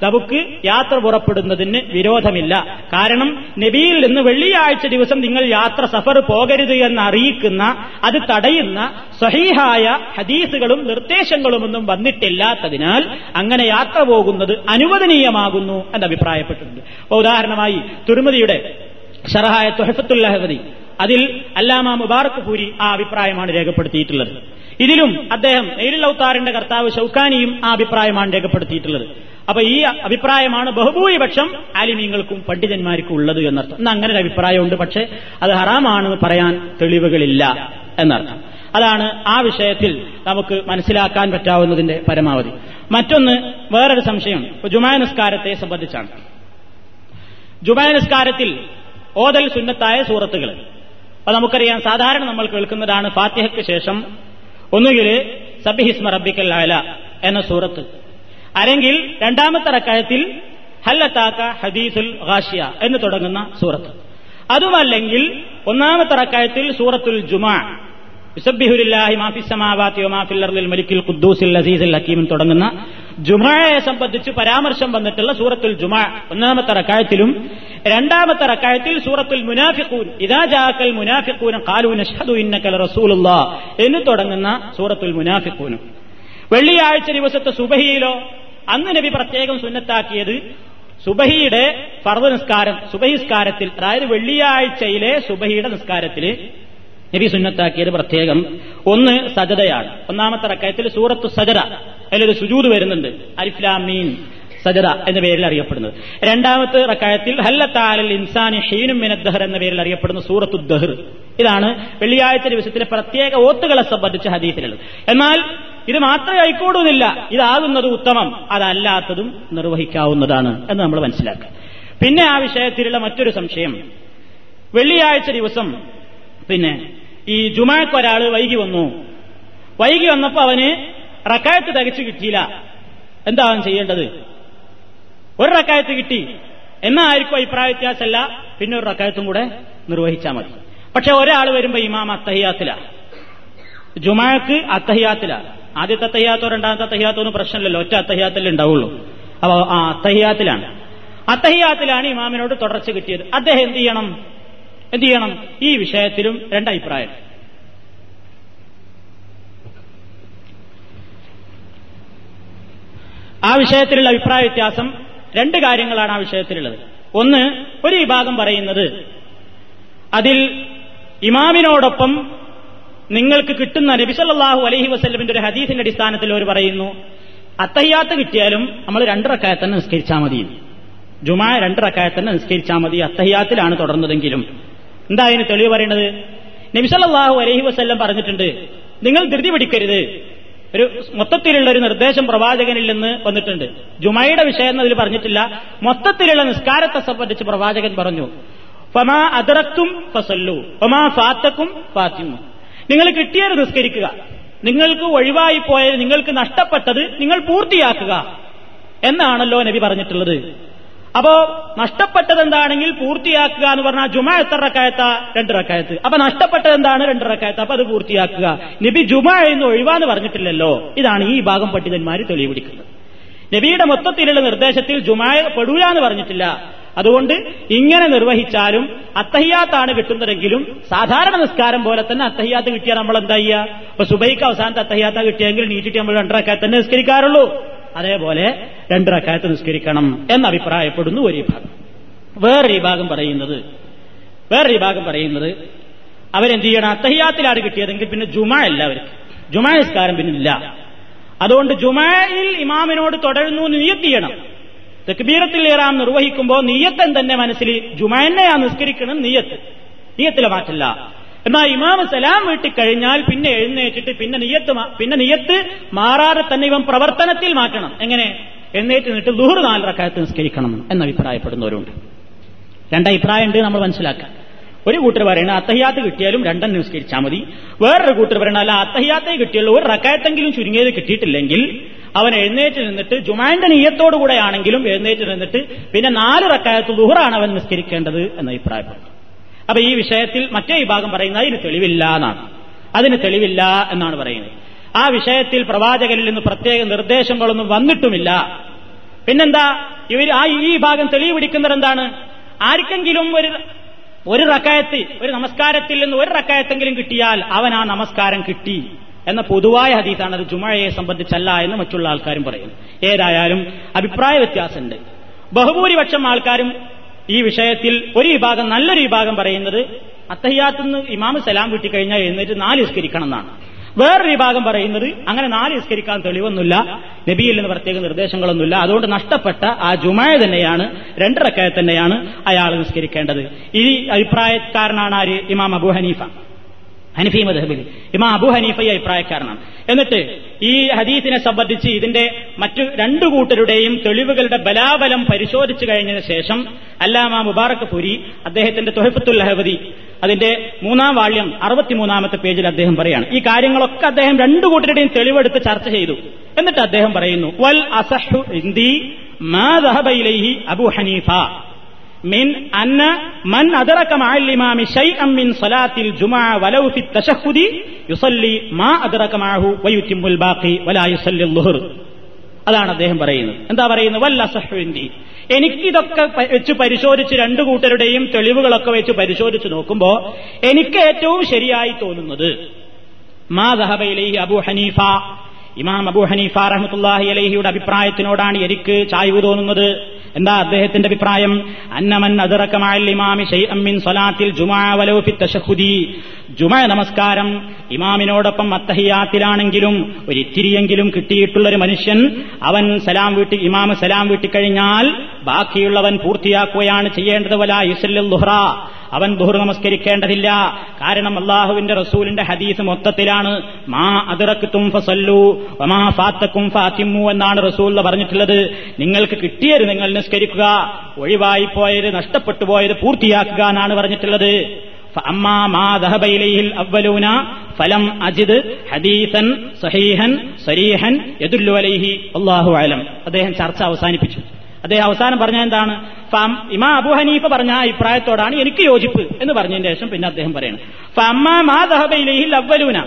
S1: നമുക്ക് യാത്ര പുറപ്പെടുന്നതിന് വിരോധമില്ല. കാരണം നബിയിൽ നിന്ന് വെള്ളിയാഴ്ച ദിവസം നിങ്ങൾ യാത്ര സഫർ പോകരുത് എന്ന് അറിയിക്കുന്ന അത് തടയുന്ന സഹീഹായ ഹദീസുകളും നിർദ്ദേശങ്ങളും ഒന്നും വന്നിട്ടില്ലാത്തതിനാൽ അങ്ങനെ യാത്ര പോകുന്നത് അനുവദനീയമാകുന്നു എന്ന് അഭിപ്രായപ്പെട്ടിട്ടുണ്ട്. ഉദാഹരണമായി തുരുമതിയുടെ ഷറഹായ തുഹഫത്തുല്ലഹവതി അതിൽ അല്ലാമ മുബാറക് പൂരി ആ അഭിപ്രായമാണ് രേഖപ്പെടുത്തിയിട്ടുള്ളത്. ഇതിലും അദ്ദേഹം നെയ്ലുൽ ഔത്താറിന്റെ കർത്താവ് ഷൌക്കാനിയും ആ അഭിപ്രായമാണ് രേഖപ്പെടുത്തിയിട്ടുള്ളത്. അപ്പൊ ഈ അഭിപ്രായമാണ് ബഹുഭൂരിപക്ഷം ആലിമീങ്ങൾക്കും പണ്ഡിതന്മാർക്കും ഉള്ളത് എന്നർത്ഥം. ഇന്ന് അങ്ങനെ ഒരു അഭിപ്രായമുണ്ട്. പക്ഷേ അത് ഹറാമാണെന്ന് പറയാൻ തെളിവുകളില്ല എന്നർത്ഥം. അതാണ് ആ വിഷയത്തിൽ നമുക്ക് മനസ്സിലാക്കാൻ പറ്റാവുന്നതിന്റെ പരമാവധി. മറ്റൊന്ന് വേറൊരു സംശയം. ജുമാ നിസ്കാരത്തെ സംബന്ധിച്ചാണ്. ജുമാ നിസ്കാരത്തിൽ ഓതൽ സുന്നത്തായ സൂറത്തുകൾ. അപ്പൊ നമുക്കറിയാം സാധാരണ നമ്മൾ കേൾക്കുന്നതാണ് ഫാത്തിഹയ്ക്ക് ശേഷം ഒന്നുകിൽ സബിഹിസ്മ റബ്ബിക്കൽ അല എന്ന സൂറത്ത്. അല്ലെങ്കിൽ രണ്ടാമത്തെ റക്കായത്തിൽ ഹല്ലത്താക്ക ഹദീസുൽ ഹാഷിയ എന്ന് തുടങ്ങുന്ന സൂറത്ത്. അതുമല്ലെങ്കിൽ ഒന്നാമത്തെ റക്കായത്തിൽ സൂറത്തുൽ ജുമാ. മലിക്കിൽ ഖുദ്ദൂസിൽ തുടങ്ങുന്ന ജുമായെ സംബന്ധിച്ച് പരാമർശം വന്നിട്ടുള്ള സൂറത്തുൽ ജുമാ ഒന്നാമത്തെ റക്കായത്തിലും രണ്ടാമത്തെ റക്കായത്തിൽ സൂറത്തുൽ മുനാഫിഖൂൻ ഇദാ ജാഅക്കൽ മുനാഫിഖൂന ഖാലൂ നഷ്ഹദു ഇന്നക റസൂലുള്ളാഹ് എന്ന് തുടങ്ങുന്ന സൂറത്തുൽ മുനാഫിഖൂനും വെള്ളിയാഴ്ച ദിവസത്തെ സുബഹിയിലോ അന്ന് നബി പ്രത്യേകം സുന്നത്താക്കിയത് സുബഹിയുടെ ഫർദ് നിസ്കാരം സുബഹിസ്കാരത്തിൽ അതായത് വെള്ളിയാഴ്ചയിലെ സുബഹിയുടെ നിസ്കാരത്തിൽ നബി സുന്നത്താക്കിയത് പ്രത്യേകം. ഒന്ന് സജതയാണ്. ഒന്നാമത്തെ റക്കയത്തിൽ സൂറത്ത് സജത അതിലൊരു സുജൂത് വരുന്നുണ്ട്. അരിഫ്ലാമീൻ സജദ എന്ന പേരിൽ അറിയപ്പെടുന്നത്. രണ്ടാമത്തെ റക്കായത്തിൽ ഹല്ലത്താലൽ ഇൻസാനി ഹീനും മിനദ്ദഹർ എന്ന പേരിൽ അറിയപ്പെടുന്ന സൂറത്തു ദഹർ. ഇതാണ് വെള്ളിയാഴ്ച ദിവസത്തിലെ പ്രത്യേക ഓത്തുകളെ സംബന്ധിച്ച ഹദീസിലുള്ളത്. എന്നാൽ ഇത് മാത്രമേ ആയിക്കോടുന്നില്ല. ഇതാകുന്നത് ഉത്തമം. അതല്ലാത്തതും നിർവഹിക്കാവുന്നതാണ് എന്ന് നമ്മൾ മനസ്സിലാക്കുക. പിന്നെ ആ വിഷയത്തിലുള്ള മറ്റൊരു സംശയം. വെള്ളിയാഴ്ച ദിവസം പിന്നെ ഈ ജുമാക്ക് ഒരാൾ വൈകി വന്നു. വൈകി വന്നപ്പോൾ അവന് റക്കായത്ത് തികച്ചു കിട്ടിയില്ല. എന്താണ് ചെയ്യേണ്ടത്? ഒരു റക്കായത്ത് കിട്ടി. എന്നായിരിക്കും അഭിപ്രായ വ്യത്യാസമല്ല. പിന്നെ ഒരു റക്കായത്തും കൂടെ നിർവഹിച്ചാൽ മതി. പക്ഷെ ഒരാൾ വരുമ്പോ ഇമാം അത്തഹിയാത്തില. ജുമാക്ക് അത്തഹിയാത്തില. ആദ്യത്തെ അത്തഹിയാത്തോ രണ്ടാമത്തെ അത്തഹിയാത്തോ ഒന്നും പ്രശ്നമില്ലല്ലോ. ഒറ്റ അത്തഹിയാത്തല്ലേ ഉണ്ടാവുള്ളൂ. അപ്പൊ ആ അത്തഹിയാത്തിലാണ്. അത്തഹിയാത്തിലാണ് ഇമാമിനോട് തുടർച്ച കിട്ടിയത്. അദ്ദേഹം എന്ത് ചെയ്യണം? എന്ത് ചെയ്യണം? ഈ വിഷയത്തിലും രണ്ടഭിപ്രായം. ആ വിഷയത്തിലുള്ള അഭിപ്രായ വ്യത്യാസം രണ്ട് കാര്യങ്ങളാണ് ആ വിഷയത്തിലുള്ളത്. ഒന്ന് ഒരു വിഭാഗം പറയുന്നത് അതിൽ ഇമാമിനോടൊപ്പം നിങ്ങൾക്ക് കിട്ടുന്ന നബിസല്ലാഹു അലഹി വസ്ലമിന്റെ ഒരു ഹദീസിന്റെ അടിസ്ഥാനത്തിൽ അവർ പറയുന്നു അത്തയ്യാത്ത് കിട്ടിയാലും നമ്മൾ രണ്ട് തന്നെ നിസ്കരിച്ചാൽ മതി. ജുമാ രണ്ട് തന്നെ നിസ്കരിച്ചാൽ മതി. അത്തയ്യാത്തിലാണ് തുടർന്നതെങ്കിലും. എന്താ അതിന് തെളിവ് പറയുന്നത് നബിസല്ലാഹു അലഹി വസ്ല്ലം പറഞ്ഞിട്ടുണ്ട് നിങ്ങൾ ധൃതി പിടിക്കരുത്. ഒരു മൊത്തത്തിലുള്ള ഒരു നിർദ്ദേശം പ്രവാചകനിൽ നിന്ന് വന്നിട്ടുണ്ട്. ജുമയുടെ വിഷയം അതിൽ പറഞ്ഞിട്ടില്ല. മൊത്തത്തിലുള്ള നിസ്കാരത്തെ സംബന്ധിച്ച് പ്രവാചകൻ പറഞ്ഞു ഫമാ അതിറക്കും ഫസല്ലു ഫമാ ഫാത്തക്കും ഫാത്തിമു. നിങ്ങൾ കിട്ടിയത് നിസ്കരിക്കുക. നിങ്ങൾക്ക് ഒഴിവായി പോയത് നിങ്ങൾക്ക് നഷ്ടപ്പെട്ടത് നിങ്ങൾ പൂർത്തിയാക്കുക. എന്നാണല്ലോ നബി പറഞ്ഞിട്ടുള്ളത്. അപ്പോ നഷ്ടപ്പെട്ടത് എന്താണെങ്കിൽ പൂർത്തിയാക്കുക എന്ന് പറഞ്ഞാൽ ജുമ എത്ര റക്കായത്ത? രണ്ട് റക്കായത്ത്. അപ്പൊ നഷ്ടപ്പെട്ടത് എന്താണ് രണ്ട് റക്കായത്ത്. അപ്പൊ അത് പൂർത്തിയാക്കുക. നബി ജുമ എന്ന് ഒഴിവാന്ന് പറഞ്ഞിട്ടില്ലല്ലോ. ഇതാണ് ഈ ഭാഗം പണ്ഡിതന്മാർ തെളിവിടിക്കുന്നത് നബിയുടെ മൊത്തത്തിലുള്ള നിർദ്ദേശത്തിൽ ജുമായ പെടൂല എന്ന് പറഞ്ഞിട്ടില്ല. അതുകൊണ്ട് ഇങ്ങനെ നിർവഹിച്ചാലും അത്തഹിയാത്താണ് കിട്ടുന്നതെങ്കിലും സാധാരണ നിസ്കാരം പോലെ തന്നെ അത്തഹിയാത്ത് കിട്ടിയാൽ നമ്മൾ എന്താ ചെയ്യുക അപ്പൊ സുബൈക്ക് അവസാനത്തെ അത്തഹിയാത്ത കിട്ടിയെങ്കിൽ നീട്ടിട്ട് നമ്മൾ രണ്ടരക്കാലത്ത് തന്നെ നിസ്കരിക്കാറുള്ളൂ. അതേപോലെ രണ്ടരക്കാലത്ത് നിസ്കരിക്കണം എന്ന് അഭിപ്രായപ്പെടുന്നു ഒരു വിഭാഗം. വേറൊരു വിഭാഗം പറയുന്നത് വേറൊരു വിഭാഗം പറയുന്നത് അവരെന്ത് ചെയ്യണം? അത്തഹിയാത്തിലാണ് കിട്ടിയതെങ്കിൽ പിന്നെ ജുമ അവർക്ക്. ജുമാ നിസ്കാരം പിന്നെ ഇല്ല. അതുകൊണ്ട് ജുമായിൽ ഇമാമിനോട് തുടരുന്നു നിയത്ത് ചെയ്യണം. തെക്കുബീറത്തിൽ ഇറാം നിർവഹിക്കുമ്പോൾ നീയത്തൻ തന്നെ മനസ്സിൽ ജുമാനെയാ നിസ്കരിക്കണം നീയത്ത്. നീയത്തിലെ മാറ്റില്ല. എന്നാൽ ഇമാം സലാം വീട്ടിൽ കഴിഞ്ഞാൽ പിന്നെ എഴുന്നേറ്റിട്ട് പിന്നെ നിയത്ത് പിന്നെ നിയത്ത് മാറാതെ തന്നെ ഇവൻ പ്രവർത്തനത്തിൽ മാറ്റണം. എങ്ങനെ? എഴുന്നേറ്റ് നിന്നിട്ട് ദൂർ നാല് റക്കായത്ത് നിസ്കരിക്കണം എന്ന് അഭിപ്രായപ്പെടുന്നവരുണ്ട്. രണ്ടഭിപ്രായം ഉണ്ട് നമ്മൾ മനസ്സിലാക്കാം ഒരു കൂട്ടർ പറയണ അത്തഹിയാത്ത് കിട്ടിയാലും രണ്ടെണ്ണം നിസ്കരിച്ചാൽ മതി. വേറൊരു കൂട്ടർ പറയണ അല്ല അത്തഹിയാത്തേ കിട്ടിയുള്ളൂ. ഒരു റക്കായത്തെങ്കിലും ചുരുങ്ങിയത് കിട്ടിയിട്ടില്ലെങ്കിൽ അവൻ എഴുന്നേറ്റ് നിന്നിട്ട് ജുമാന്റെ നീയത്തോടുകൂടെ ആണെങ്കിലും എഴുന്നേറ്റ് നിന്നിട്ട് പിന്നെ നാല് റക്കായത്ത് ദുഹറാണ് അവൻ നിസ്കരിക്കേണ്ടത് എന്ന് അഭിപ്രായപ്പെടുന്നു. അപ്പൊ ഈ വിഷയത്തിൽ മറ്റേ വിഭാഗം പറയുന്നത് അതിന് തെളിവില്ല എന്നാണ്. അതിന് തെളിവില്ല എന്നാണ് പറയുന്നത്. ആ വിഷയത്തിൽ പ്രവാചകരിൽ നിന്ന് പ്രത്യേക നിർദ്ദേശങ്ങളൊന്നും വന്നിട്ടുമില്ല. പിന്നെന്താ? ഇവർ ആ ഈ ഭാഗം തെളിവ് പിടിക്കുന്നത് എന്താണ്? ആർക്കെങ്കിലും ഒരു ഒരു റക്കായത്ത് ഒരു നമസ്കാരത്തിൽ നിന്ന് ഒരു റക്കായത്തെങ്കിലും കിട്ടിയാൽ അവൻ ആ നമസ്കാരം കിട്ടി എന്ന പൊതുവായ ഹദീസാണ് അത് ജുമഴയെ സംബന്ധിച്ചല്ല എന്ന് മറ്റുള്ള ആൾക്കാരും പറയുന്നു. ഏതായാലും അഭിപ്രായ വ്യത്യാസമുണ്ട്. ബഹുഭൂരിപക്ഷം ആൾക്കാരും ഈ വിഷയത്തിൽ ഒരു വിഭാഗം നല്ലൊരു വിഭാഗം പറയുന്നത് അത്തഹിയാത്തുനിന്ന് ഇമാമ സലാം കിട്ടിക്കഴിഞ്ഞാൽ എഴുന്നേറ്റ് നാല് നിസ്കരിക്കണം എന്നാണ് വേറൊരു വിഭാഗം പറയുന്നത് അങ്ങനെ നാല് നിസ്കരിക്കാൻ തെളിവൊന്നുമില്ല നബിയിൽ നിന്ന് പ്രത്യേക നിർദ്ദേശങ്ങളൊന്നുമില്ല. അതുകൊണ്ട് നഷ്ടപ്പെട്ട ആ ജുമായ തന്നെയാണ് രണ്ടരക്കായ തന്നെയാണ് അയാൾ നിസ്കരിക്കേണ്ടത്. ഈ അഭിപ്രായക്കാരനാണ് ആര്? ഇമാം അബു ഹനീഫ. ഹനഫി മദഹബിൽ. ഇമാ അബു ഹനീഫയെ അഭിപ്രായക്കാരനാണ്. എന്നിട്ട് ഈ ഹദീസിനെ സംബന്ധിച്ച് ഇതിന്റെ മറ്റു രണ്ടു കൂട്ടരുടെയും തെളിവുകളുടെ ബലാബലം പരിശോധിച്ചു കഴിഞ്ഞതിന് ശേഷം അല്ലാമ മുബാറക് പുരി അദ്ദേഹത്തിന്റെ തൊഹഫത്തുൽ ലഹബദി അതിന്റെ മൂന്നാം വാള്യം അറുപത്തിമൂന്നാമത്തെ പേജിൽ അദ്ദേഹം പറയാണ്. ഈ കാര്യങ്ങളൊക്കെ അദ്ദേഹം രണ്ടു കൂട്ടരുടെയും തെളിവെടുത്ത് ചർച്ച ചെയ്തു. എന്നിട്ട് അദ്ദേഹം പറയുന്നു വൽ അസഹു ഇന്ദി മാ അബു ഹനീഫ. മിൻ അന്ന മൻ അദറക മഅൽ ഇമാമി ശൈഅൻ മിൻ സ്വലാത്തിൽ ജുമാ വലൗ ഫി തശഹുദി യുസല്ലി മാ അദറക മഅഹു വയുതിമ്മുൽ ബാഖി വലാ യുസല്ലി ളുഹർ അതാണ് അദ്ദേഹം പറയുന്നത്. എന്താ പറയുന്നത്? വല്ല സഹുവിന്റെ എനിക്കിതൊക്കെ വെച്ച് പരിശോധിച്ച് രണ്ടു കൂട്ടരുടെയും തെളിവുകളൊക്കെ വെച്ച് പരിശോധിച്ച് നോക്കുമ്പോൾ എനിക്ക് ഏറ്റവും ശരിയായി തോന്നുന്നത് മാ ദഹബയിലെ അബു ഹനീഫ ഇമാം അബു ഹനീഫ റഹ്മത്തുല്ലാഹി അലഹിയുടെ അഭിപ്രായത്തിനോടാണ് എനിക്ക് ചായ്വ് തോന്നുന്നത്. എന്താ അദ്ദേഹത്തിന്റെ അഭിപ്രായം? അന്നമൻ അതിറക്കമാലിമാമി സലാത്തിൽ ജുമാ ജുമാവലോഫി ഫി നമസ്കാരം. ഇമാമിനോടൊപ്പം അത്തഹിയാത്തിലാണെങ്കിലും ഒരിത്തിരിയെങ്കിലും കിട്ടിയിട്ടുള്ളൊരു മനുഷ്യൻ അവൻ സലാം വീട്ടി ഇമാമ് സലാം വീട്ടിക്കഴിഞ്ഞാൽ ബാക്കിയുള്ളവൻ പൂർത്തിയാക്കുകയാണ് ചെയ്യേണ്ടത്. വല യുസല്ലുഹ്റ അവൻ ദുഹർ നമസ്കരിക്കേണ്ടതില്ല. കാരണം അള്ളാഹുവിന്റെ റസൂലിന്റെ ഹദീസ് മൊത്തത്തിലാണ്. മാ അതിറക്കുത്തും ഫസല്ലു വമാ ഫാത്തക്കും ഫാത്തിമു എന്നാണ് റസൂൽ പറഞ്ഞിട്ടുള്ളത്. നിങ്ങൾക്ക് കിട്ടിയത് നിങ്ങൾ നിസ്കരിക്കുക. ഒഴിവായി പോയത് നഷ്ടപ്പെട്ടു പോയത് പൂർത്തിയാക്കുക എന്നാണ് പറഞ്ഞിട്ടുള്ളത്. فأما ما ذهب إليه الأولون فلم أجد حديثا صحيحا صريحا يدل عليه الله أعلم അദ്ദേഹം ചർച്ച അവസാനിപ്പിച്ചു അദ്ദേഹം അവസാനം പറഞ്ഞ എന്താണ് ഇമാ അബു ഹനീഫ പറഞ്ഞ അഭിപ്രായത്തോടാണ് എനിക്ക് യോജിപ്പ് എന്ന് പറഞ്ഞതിന് ശേഷം പിന്നെ അദ്ദേഹം പറയുന്നത് ഫമ്മ മാ ദഹബയിലേഹിൽ അവലൂന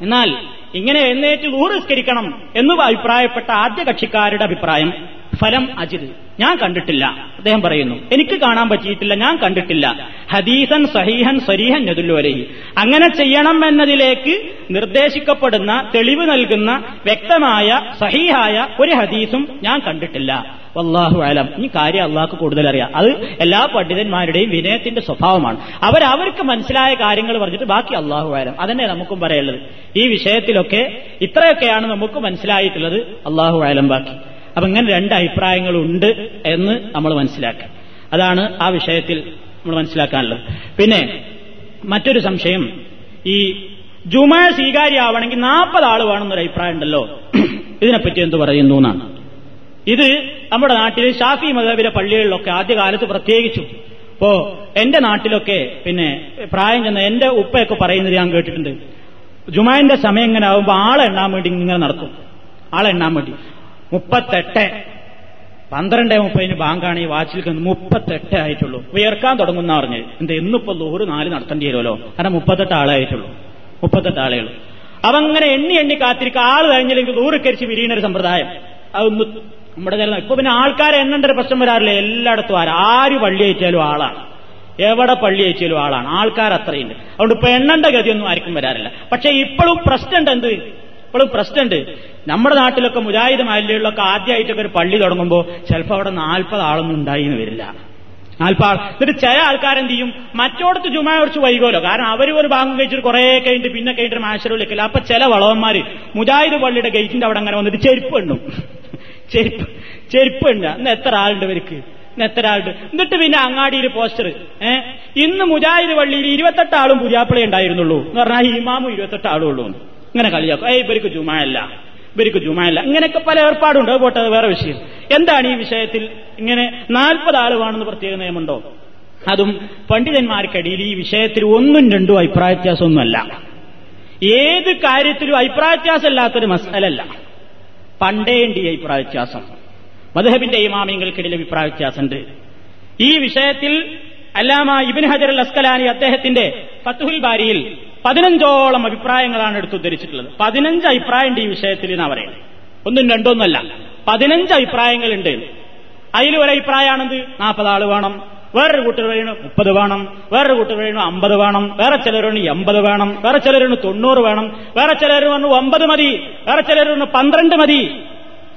S1: എന്നാൽ ഇങ്ങനെ എഴുന്നേറ്റ് ഊറിസ്കരിക്കണം എന്ന് അഭിപ്രായപ്പെട്ട ആദ്യ കക്ഷിക്കാരുടെ അഭിപ്രായം ഫലം അജിത് ഞാൻ കണ്ടിട്ടില്ല. അദ്ദേഹം പറയുന്നു എനിക്ക് കാണാൻ പറ്റിയിട്ടില്ല ഞാൻ കണ്ടിട്ടില്ല. ഹദീസൻ സഹീഹൻ സരീഹൻ ഞതുല്ലോരയിൽ അങ്ങനെ ചെയ്യണം എന്നതിലേക്ക് നിർദ്ദേശിക്കപ്പെടുന്ന തെളിവ് നൽകുന്ന വ്യക്തമായ സഹീഹായ ഒരു ഹദീസും ഞാൻ കണ്ടിട്ടില്ല. അള്ളാഹു അലം. ഈ കാര്യം അള്ളാഹ്ക്ക് കൂടുതൽ അറിയാം. അത് എല്ലാ പണ്ഡിതന്മാരുടെയും വിനയത്തിന്റെ സ്വഭാവമാണ്. അവർ അവർക്ക് മനസ്സിലായ കാര്യങ്ങൾ പറഞ്ഞിട്ട് ബാക്കി അള്ളാഹു അലം. അതന്നെ നമുക്കും പറയുള്ളത് ഈ വിഷയത്തിലൊക്കെ ഇത്രയൊക്കെയാണ് നമുക്ക് മനസ്സിലായിട്ടുള്ളത്. അള്ളാഹു അലം ബാക്കി. അപ്പൊ ഇങ്ങനെ രണ്ട് അഭിപ്രായങ്ങളുണ്ട് എന്ന് നമ്മൾ മനസ്സിലാക്കുക. അതാണ് ആ വിഷയത്തിൽ നമ്മൾ മനസ്സിലാക്കാനുള്ളത്. പിന്നെ മറ്റൊരു സംശയം. ഈ ജുമ സ്വീകാര്യമാവണമെങ്കിൽ നാൽപ്പത് ആൾ വേണമെന്നൊരു അഭിപ്രായം ഉണ്ടല്ലോ. (clears throat) ഇതിനെപ്പറ്റി എന്ത് പറയുന്നു എന്നാണ്. ഇത് നമ്മുടെ നാട്ടിൽ ഷാഫി മതബിലെ പള്ളികളിലൊക്കെ ആദ്യകാലത്ത് പ്രത്യേകിച്ചു. ഇപ്പോ എന്റെ നാട്ടിലൊക്കെ പിന്നെ പ്രായം ചെന്ന എന്റെ ഉപ്പയൊക്കെ പറയുന്നത് ഞാൻ കേട്ടിട്ടുണ്ട്. ജുമാന്റെ സമയം ഇങ്ങനെ ആവുമ്പോൾ ആളെണ്ണാൻ വേണ്ടി ഇങ്ങനെ നടക്കും. ആളെ എണ്ണാൻ വേണ്ടി. മുപ്പത്തെട്ട്. പന്ത്രണ്ട് മുപ്പതിന് ബാങ്കാണ് ഈ വാച്ചിൽ മുപ്പത്തെട്ട് ആയിട്ടുള്ളൂ. ഉയർക്കാൻ തുടങ്ങുന്ന പറഞ്ഞ്. എന്ത് ഇന്നിപ്പോ ലോഹറ് നാല് നടത്തേണ്ടി വരുമല്ലോ? കാരണം മുപ്പത്തെട്ട് ആളെ ആയിട്ടുള്ളൂ. മുപ്പത്തെട്ട് ആളുകൾ. അവങ്ങനെ എണ്ണി എണ്ണി കാത്തിരിക്കുക ആൾ കഴിഞ്ഞില്ലെങ്കിൽ നൂറ് കരിച്ച് വിരിയുന്ന ഒരു സമ്പ്രദായം. അതൊന്ന് നമ്മുടെ ചില ഇപ്പൊ പിന്നെ ആൾക്കാരെ എണ്ണേണ്ട ഒരു പ്രശ്നം വരാറില്ല. എല്ലായിടത്തും ആരും? ആര് പള്ളി അയച്ചാലും ആളാണ്. എവിടെ പള്ളി അയച്ചാലും ആളാണ്. ആൾക്കാർ അത്രയുണ്ട്. അതുകൊണ്ട് ഇപ്പൊ എണ്ണേണ്ട ഗതിയൊന്നും ആർക്കും വരാറില്ല. പക്ഷെ ഇപ്പോഴും പ്രശ്നമുണ്ട് എന്ത്? ഇപ്പോഴും പ്രശ്നമുണ്ട്. നമ്മുടെ നാട്ടിലൊക്കെ മുജാഹിദ് മല്ലികളിലൊക്കെ ആദ്യമായിട്ടൊക്കെ ഒരു പള്ളി തുടങ്ങുമ്പോൾ ചിലപ്പോൾ അവിടെ നാൽപ്പത് ആളൊന്നും ഉണ്ടായി എന്ന് വരില്ല. നാൽപ്പത് ആൾ എന്നിട്ട് ചില ആൾക്കാരെന്ത് ചെയ്യും? മറ്റോടത്ത് ജുമാ കുറച്ച് വൈകോലോ. കാരണം അവർ ഒരു ഭാഗം കഴിച്ചിട്ട് കുറെ കഴിഞ്ഞിട്ട് പിന്നെ കഴിഞ്ഞിട്ട് മാശരൂലേക്കില്ല അപ്പൊ ചില വളവന്മാര് മുജാഹിദ് പള്ളിയുടെ ഗേറ്റിന്റെ അവിടെ അങ്ങനെ വന്നിട്ട് ചെരുപ്പ് എണ്ണും. ചെരുപ്പ് ചെരുപ്പ് എണ്ണ ഇന്ന് എത്ര ആളുണ്ട് ഇവർക്ക്? ഇന്ന് എത്ര ആളുണ്ട്? എന്നിട്ട് പിന്നെ അങ്ങാടിയിൽ പോസ്റ്റർ ഏഹ് ഇന്ന് മുജാഹിദ് പള്ളിയിൽ ഇരുപത്തെട്ട് ആളും പുതിയാപ്പിളേ ഉണ്ടായിരുന്നുള്ളൂ. എന്ന് പറഞ്ഞാൽ ഇമാമും ഇരുപത്തെട്ട് ആളും ഇങ്ങനെ കളിയാക്കും. ഏയ് ഇവർക്ക് ജുമായല്ല. ഇവർക്ക് ജുമായല്ല. ഇങ്ങനെയൊക്കെ പല ഏർപ്പാടുണ്ട്. അത് പോട്ടെ വേറെ വിഷയം. എന്താണ് ഈ വിഷയത്തിൽ ഇങ്ങനെ നാൽപ്പത് ആൾ വേണമെന്ന് പ്രത്യേക നിയമമുണ്ടോ? അതും പണ്ഡിതന്മാർക്കിടയിൽ ഈ വിഷയത്തിൽ ഒന്നും രണ്ടും അഭിപ്രായ വ്യത്യാസമൊന്നുമല്ല ഏത് കാര്യത്തിലും അഭിപ്രായ വ്യത്യാസമില്ലാത്തൊരു മസലല്ല പണ്ടേ ഉണ്ട് ഈ അഭിപ്രായ വ്യത്യാസം മധുഹബിന്റെ ഇമാമിങ്ങൾക്കിടയിൽ അഭിപ്രായ വ്യത്യാസമുണ്ട് ഈ വിഷയത്തിൽ അല്ലാമ ഇബിൻ ഹജർ അൽ അസ്കലാനി അദ്ദേഹത്തിന്റെ ഫത്തുഹുൽ ബാരിയിൽ പതിനഞ്ചോളം അഭിപ്രായങ്ങളാണ് എടുത്തുദ്ധരിച്ചിട്ടുള്ളത് പതിനഞ്ച് അഭിപ്രായമുണ്ട് ഈ വിഷയത്തിൽ എന്നാ പറയുന്നത്? ഒന്നും രണ്ടൊന്നുമല്ല. പതിനഞ്ച് അഭിപ്രായങ്ങളുണ്ട്. അതിൽ ഒരു അഭിപ്രായമാണെന്ത്? നാൽപ്പത് ആൾ വേണം. വേറൊരു കൂട്ടർ വേണു മുപ്പത് വേണം. വേറൊരു കൂട്ടർ വേണു അമ്പത് വേണം. വേറെ പറഞ്ഞു എൺപത് വേണം. വേറെ പറഞ്ഞു തൊണ്ണൂറ് വേണം. വേറെ ചിലർ പറഞ്ഞു ഒമ്പത് മതി. വേറെ ചിലർ പറഞ്ഞു പന്ത്രണ്ട് മതി.